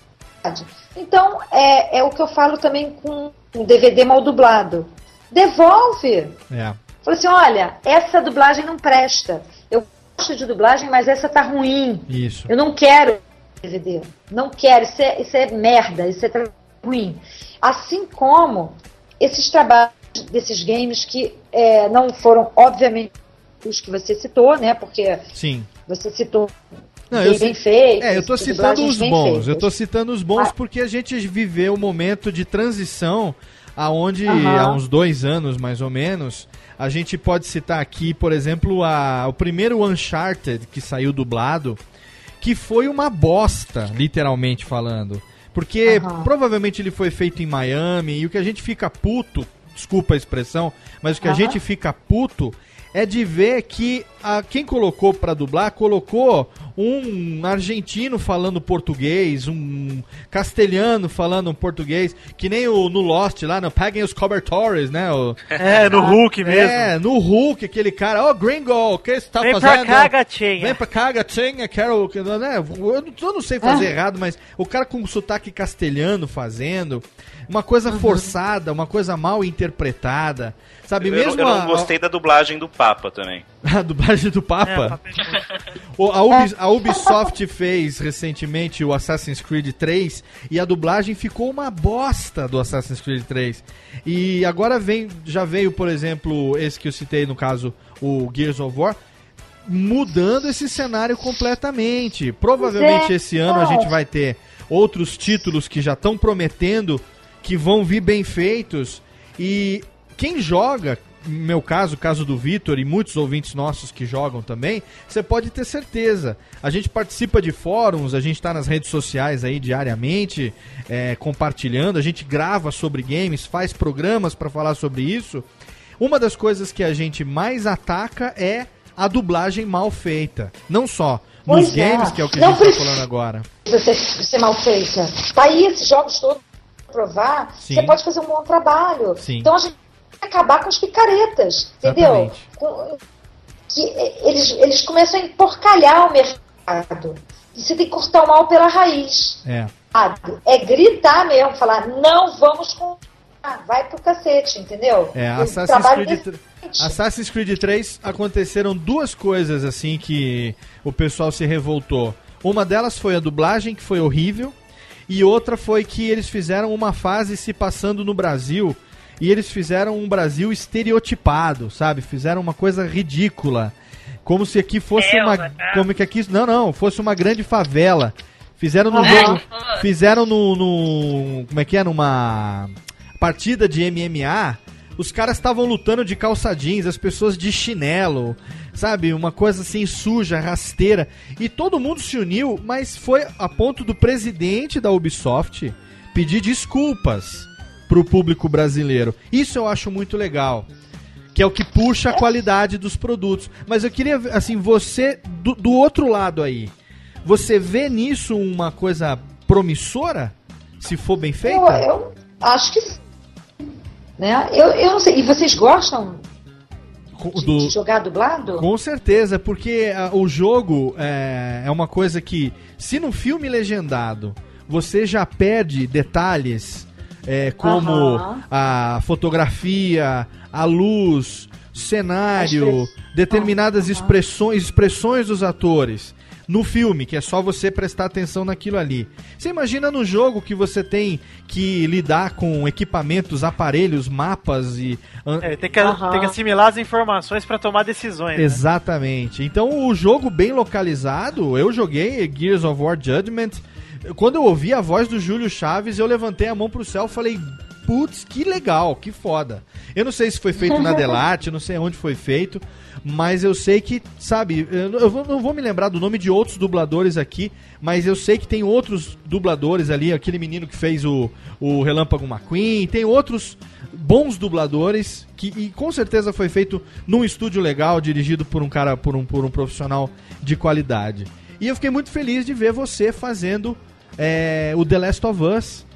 Então, é, é o que eu falo também com o DVD mal dublado. Devolve. É. Fala assim, olha, essa dublagem não presta. Eu gosto de dublagem, mas essa tá ruim. Isso. Eu não quero DVD. Não quero. Isso é, isso é merda. Isso é ruim. Assim como esses trabalhos desses games que é, não foram, obviamente, os que você citou, né? Porque Sim. você citou Não, bem, eu, bem feitos, é, eu tô citando os bons. Eu tô citando os bons porque a gente viveu um momento de transição aonde Aham. há uns dois anos mais ou menos a gente pode citar aqui, por exemplo, a, o primeiro Uncharted que saiu dublado, que foi uma bosta, literalmente falando. Porque Aham. provavelmente ele foi feito em Miami e o que a gente fica puto, desculpa a expressão, mas o que a Aham. gente fica puto é de ver que a, quem colocou pra dublar colocou um argentino falando português, um castelhano falando português, que nem o no Lost lá, no Paguem os Cobertores, né? O, É, no Hulk mesmo. é, no Hulk, aquele cara, ô gringo, o que você tá Vem fazendo? pra cá, gatinha. Vem pra cá, gatinha, quero. que- Né? Eu, não, eu não sei fazer errado, mas o cara com sotaque castelhano fazendo, uma coisa forçada, uma coisa mal interpretada, sabe? Eu, Mesmo eu não a- gostei da dublagem do Papa também. <laughs> a dublagem do É, Papa. O- a, Ubi- a Ubisoft fez recentemente o Assassin's Creed 3 e a dublagem ficou uma bosta do Assassin's Creed 3. E agora vem, já veio, por exemplo, esse que eu citei no caso, o Gears of War, mudando esse cenário completamente. Provavelmente é. esse ano a gente vai ter outros títulos que já estão prometendo que vão vir bem feitos e quem joga, no meu caso, o caso do Vitor e muitos ouvintes nossos que jogam também, você pode ter certeza. A gente participa de fóruns, a gente está nas redes sociais aí diariamente, é, compartilhando, a gente grava sobre games, faz programas para falar sobre isso. Uma das coisas que a gente mais ataca é a dublagem mal feita. Não só nos Pois é. games, que é o que a Não gente está falando agora. Você ser mal feita. Tá aí esses jogos todos provar. Sim. Você pode fazer um bom trabalho. Sim. Então a gente tem que acabar com as picaretas, entendeu? Com- que eh, eles, eles começam a emporcalhar o mercado. E você tem que cortar o mal pela raiz. É. É gritar mesmo, falar, não vamos comprar, vai pro cacete, entendeu? É, Assassin's Creed, desse- Assassin's Creed 3 aconteceram duas coisas assim que o pessoal se revoltou. Uma delas foi a dublagem, que foi horrível, e outra foi que eles fizeram uma fase se passando no Brasil e eles fizeram um Brasil estereotipado, sabe? Fizeram uma coisa ridícula. Como se aqui fosse uma. tá? Como que aqui. Não, não, fosse uma grande favela. Fizeram no Ah, jogo. Fizeram no, no. Como é que é? Numa partida de MMA. Os caras estavam lutando de calça jeans, as pessoas de chinelo, sabe? Uma coisa assim suja, rasteira. E todo mundo se uniu, mas foi a ponto do presidente da Ubisoft pedir desculpas pro público brasileiro. Isso eu acho muito legal. Que é o que puxa a qualidade dos produtos. Mas eu queria, assim, você do, do outro lado aí. Você vê nisso uma coisa promissora? Se for bem Eu, feita? eu acho que sim. Né? Eu, eu não sei. E vocês gostam de, do- de jogar dublado? Com certeza, porque ah, o jogo é, é uma coisa que, se no filme legendado você já perde detalhes é, como a fotografia, a luz, cenário, determinadas expressões, expressões dos atores. No filme, que é só você prestar atenção naquilo ali. Você imagina no jogo que você tem que lidar com equipamentos, aparelhos, mapas e. É, tem, que, tem que assimilar as informações pra tomar decisões. né? Exatamente. Então o jogo bem localizado, eu joguei Gears of War Judgment. Quando eu ouvi a voz do Júlio Chaves, eu levantei a mão pro céu e falei: Putz, que legal, que foda. Eu não sei se foi feito na <laughs> Delarte, não sei onde foi feito, mas eu sei que, sabe, eu não- eu vou- não vou me lembrar do nome de outros dubladores aqui, mas eu sei que tem outros dubladores ali, aquele menino que fez o, o Relâmpago McQueen, tem outros bons dubladores que e com certeza foi feito num estúdio legal, dirigido por um cara, por um, por um profissional de qualidade. E eu fiquei muito feliz de ver você fazendo é, o The Last of Us.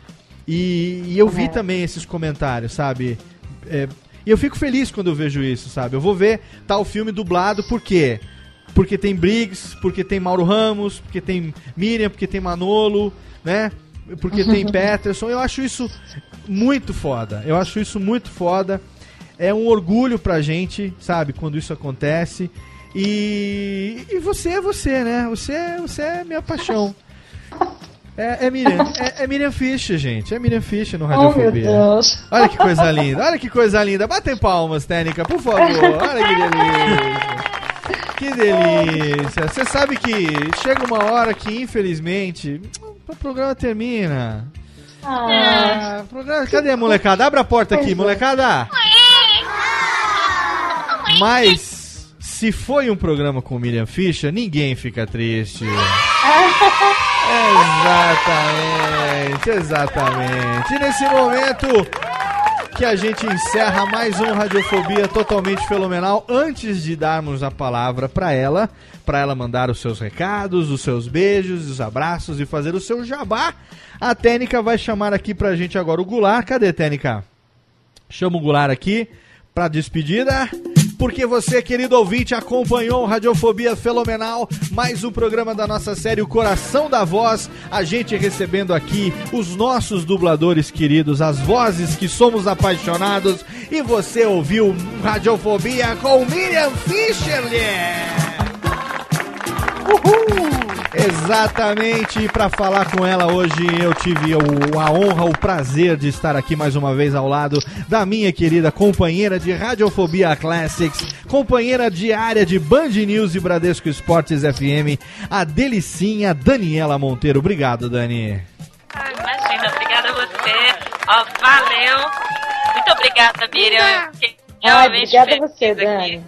E, e eu vi também esses comentários, sabe? É, e eu fico feliz quando eu vejo isso, sabe? Eu vou ver tal filme dublado, por quê? Porque tem Briggs, porque tem Mauro Ramos, porque tem Miriam, porque tem Manolo, né? Porque <laughs> tem Peterson. Eu acho isso muito foda. Eu acho isso muito foda. É um orgulho pra gente, sabe? Quando isso acontece. E, e você é você, né? Você, você é minha paixão. <laughs> É, é Miriam, é, é Miriam Fischer, gente. É Miriam Fischer no Radiofobia. Oh, Deus. Olha que coisa linda, olha que coisa linda. Batem palmas, Técnica, por favor. Olha que <laughs> delícia. Que delícia. Você sabe que chega uma hora que, infelizmente, o programa termina. Ah. Ah, programa... Cadê a molecada? Abre a porta aqui, molecada. Mas, se foi um programa com Miriam Fischer, ninguém fica triste. <laughs> Exatamente, exatamente. E nesse momento que a gente encerra mais um Radiofobia totalmente fenomenal, antes de darmos a palavra para ela, para ela mandar os seus recados, os seus beijos, os abraços e fazer o seu jabá, a Técnica vai chamar aqui pra gente agora o Goulart. Cadê, Técnica? Chama o Goulart aqui pra despedida. Porque você, querido ouvinte, acompanhou o Radiofobia Fenomenal, mais um programa da nossa série O Coração da Voz. A gente recebendo aqui os nossos dubladores queridos, as vozes que somos apaixonados. E você ouviu Radiofobia com Miriam Fischerle. Uhul! Exatamente, e para falar com ela hoje eu tive o- a honra, o prazer de estar aqui mais uma vez ao lado da minha querida companheira de Radiofobia Classics, companheira diária de Band News e Bradesco Esportes FM, a delicinha Daniela Monteiro. Obrigado, Dani. Ah, imagina, obrigada a você. Ó, valeu. Muito obrigada, Miriam. Fiquei realmente obrigada a você, aqui.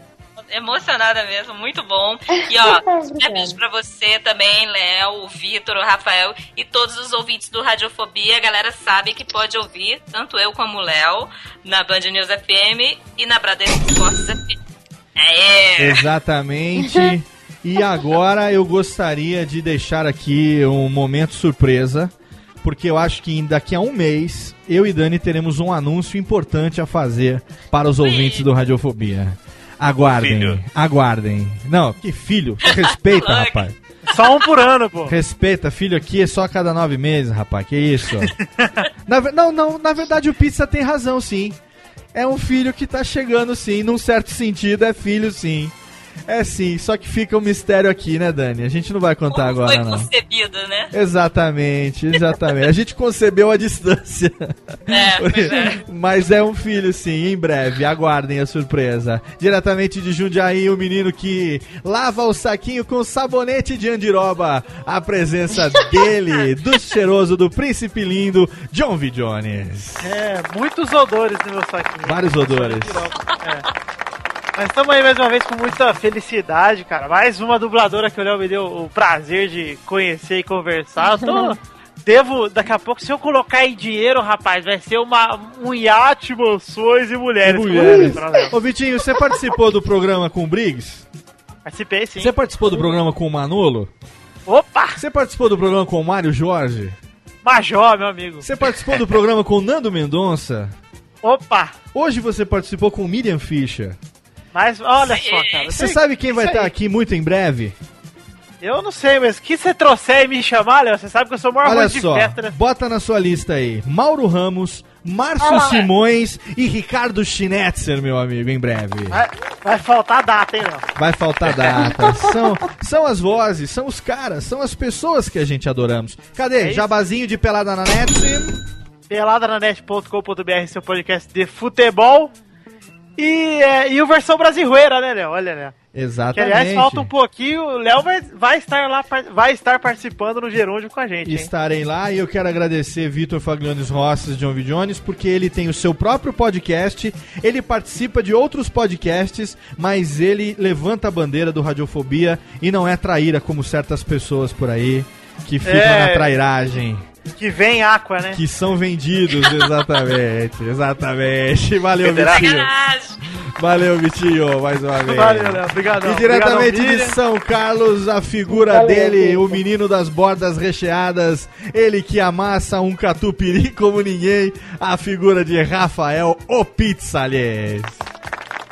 Emocionada mesmo, muito bom. <laughs> E ó, um beijo pra você também, Léo, o Vitor, o Rafael e todos os ouvintes do Radiofobia. A galera sabe que pode ouvir, tanto eu como o Léo, na Band News FM e na Bradesco Esportes FM. É. Exatamente. <laughs> E agora eu gostaria de deixar aqui um momento surpresa, porque eu acho que daqui a um mês eu e Dani teremos um anúncio importante a fazer para os ouvintes do Radiofobia. Aguardem, Filho. aguardem. Não, que filho? Respeita, <laughs> rapaz. Só um por ano, pô. Respeita, filho aqui é só a cada nove meses, rapaz. Que isso? <laughs> Na não, não, na verdade o Pizza tem razão, sim. É um filho que tá chegando, sim. Num certo sentido, é filho, sim. É sim, só que fica um mistério aqui, né, Dani? A gente não vai contar Foi agora, não. concebido, né? Exatamente, exatamente. A gente concebeu a distância. É, <laughs> pois é. Mas é um filho, sim, em breve. Aguardem a surpresa. Diretamente de Jundiaí, o menino que lava o saquinho com sabonete de andiroba. A presença dele, <laughs> do cheiroso, do príncipe lindo, John V. Jones. É, muitos odores no meu saquinho. Vários odores. É. Mas estamos aí mais uma vez com muita felicidade, cara. Mais uma dubladora que o Léo me deu o prazer de conhecer e conversar. Eu tô- <laughs> Devo, daqui a pouco, se eu colocar em dinheiro, rapaz, vai ser uma, um iate, mansões e mulheres. Mulheres. Pra nós. Ô, Vitinho, você participou do programa com o Briggs? Participei, sim. Você participou do programa com o Manolo? Opa! Você participou do programa com o Mário Jorge? Major, meu amigo. Você participou do programa com o Nando Mendonça? Opa! Hoje você participou com o Miriam Fischer. Mas olha só, cara. Você sabe quem vai estar aqui muito em breve? Eu não sei, mas que você trouxer e me chamar, Léo, você sabe que eu sou o maior Olha só, festa, bota na sua lista aí. Mauro Ramos, Márcio Ah. Simões e Ricardo Schnetzer, meu amigo, em breve. Vai, vai faltar data, hein, Léo? Vai faltar data. <laughs> São, são as vozes, são os caras, são as pessoas que a gente adoramos. Cadê? É? Jabazinho de pelada na net? peladananet.com.br, seu podcast de futebol. E, é, e o versão brasileira, né, Léo? Olha, Léo. Que Exatamente. aliás falta um pouquinho, o Léo vai, vai estar lá, vai estar participando no Gerúndio com a gente, hein? Estarei lá e eu quero agradecer Vitor Fagliones Rosses de John V. Jones, porque ele tem o seu próprio podcast, ele participa de outros podcasts, mas ele levanta a bandeira do Radiofobia e não é traíra como certas pessoas por aí que ficam É. na trairagem. Que vem Aqua, né? Que são vendidos, exatamente, <laughs> exatamente. Valeu. Vitinho. Valeu, Vitinho, mais uma vez. Valeu, Léo. Obrigadão. E diretamente Obrigadão, de. São Carlos, a figura Valeu, dele, o menino das bordas recheadas, ele que amassa um catupiry <laughs> como ninguém, a figura de Rafael, o Pizza, aliás.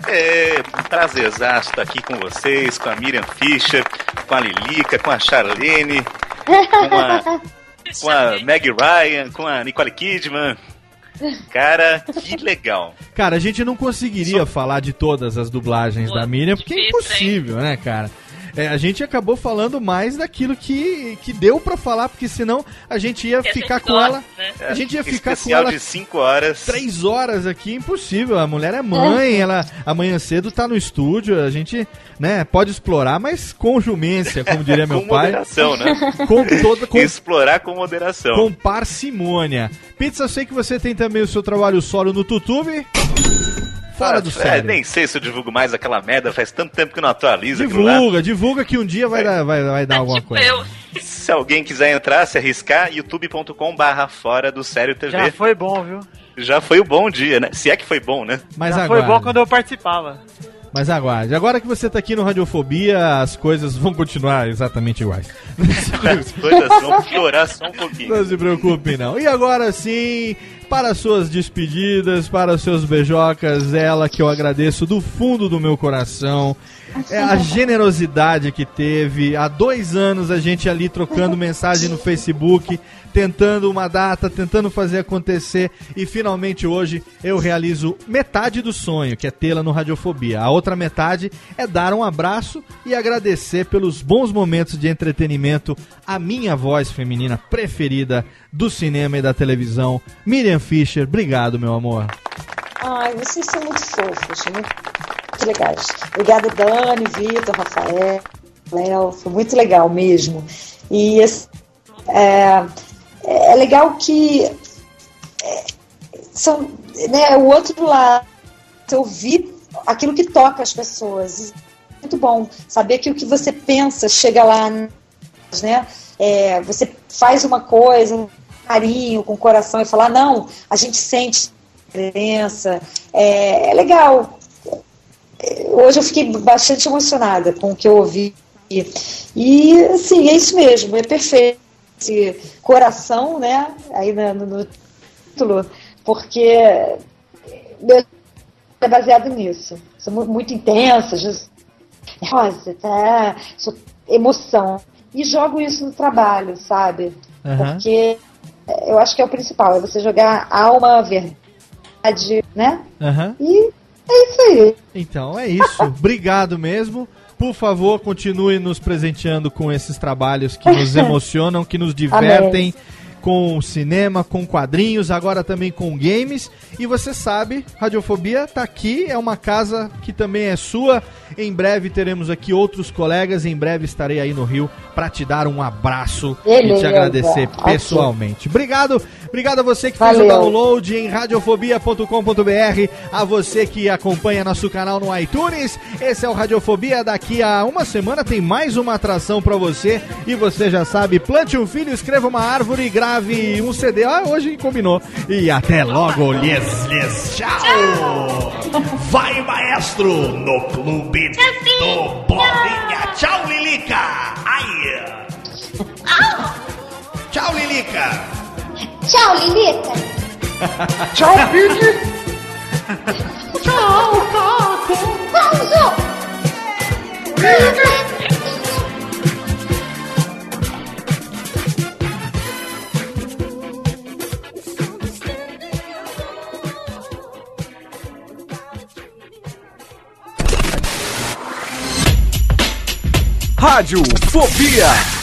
É um prazerzaço estar aqui com vocês, com a Miriam Fischer, com a Lilica, com a Charlene, <laughs> com a, <laughs> com a Meg Ryan, com a Nicole Kidman. Cara, que legal. Cara, a gente não conseguiria falar de todas as dublagens da Miriam, porque é impossível, né, cara? É, a gente acabou falando mais daquilo que, que deu pra falar, porque senão a gente ia ficar gente com gosta, ela. né? A gente ia ficar com Especial ela de 5 horas. três horas aqui, impossível. A mulher é mãe, ela amanhã cedo tá no estúdio, a gente, né, pode explorar, mas com jumência, como diria meu <laughs> com pai. moderação, né? <laughs> Com toda com, Explorar com moderação. com parcimônia. Pizza, eu sei que você tem também o seu trabalho solo no YouTube. Fora Ah, do é, sério. Nem sei se eu divulgo mais aquela merda, faz tanto tempo que não atualiza. Divulga, divulga que um dia vai dar, vai, vai dar alguma coisa. Se alguém quiser entrar, se arriscar, youtube.com barra fora do Sério TV. Já foi bom, viu? Já foi o bom dia, né? Se é que foi bom, né? Mas Já aguarde. foi bom quando eu participava. Mas aguarde. Agora que você tá aqui no Radiofobia, as coisas vão continuar exatamente iguais. <laughs> As coisas vão piorar só um pouquinho. Não se preocupe, não. E agora sim, para suas despedidas, para seus beijocas, ela que eu agradeço do fundo do meu coração. É a generosidade que teve. Há dois anos a gente ali trocando mensagem no Facebook, tentando uma data, tentando fazer acontecer. E finalmente hoje eu realizo metade do sonho, que é tê-la no Radiofobia. A outra metade é dar um abraço e agradecer pelos bons momentos de entretenimento a minha voz feminina preferida do cinema e da televisão, Miriam Fischer. Obrigado, meu amor. Ai, vocês são muito fofos, muito, muito legais. Obrigada, Dani, Vitor, Rafael, Léo, foi muito legal mesmo. E assim, é, é legal que é, são, né, o outro lado, você ouvir aquilo que toca as pessoas. Muito bom saber que o que você pensa chega lá, né? É, você faz uma coisa com carinho, com coração e falar, não, a gente sente diferença. É, é legal. É, Hoje eu fiquei bastante emocionada com o que eu ouvi. E, assim, é isso mesmo, é perfeito. Esse coração, né, aí no, no- título, porque é baseado nisso. Sou mu- muito intensa, nervosa, tá? Sou emoção. E jogo isso no trabalho, sabe? Aham. Porque eu acho que é o principal, é você jogar alma, verdade, né? Aham. E é isso aí. Então é isso. <laughs> Obrigado mesmo. Por favor, continue nos presenteando com esses trabalhos que nos <laughs> emocionam, que nos divertem. Com cinema, com quadrinhos, agora também com games. E você sabe, Radiofobia tá aqui, é uma casa que também é sua. Em breve teremos aqui outros colegas. Em breve estarei aí no Rio para te dar um abraço e te agradecer pessoalmente. Obrigado, obrigado a você que fez o Valeu. download em radiofobia.com.br, a você que acompanha nosso canal no iTunes. Esse é o Radiofobia. Daqui a uma semana tem mais uma atração pra você. E você já sabe, plante um filho, escreva uma árvore, grave um CD. Ah, hoje combinou. E até logo, lhes, lhes, tchau! Vai, maestro, no clube do Bolinha. Tchau, Lilica! Ai! Tchau, Lilica! Tchau, Lilica. Tchau, Pig! Tchau, Caco. Pausa. Rádio Fobia.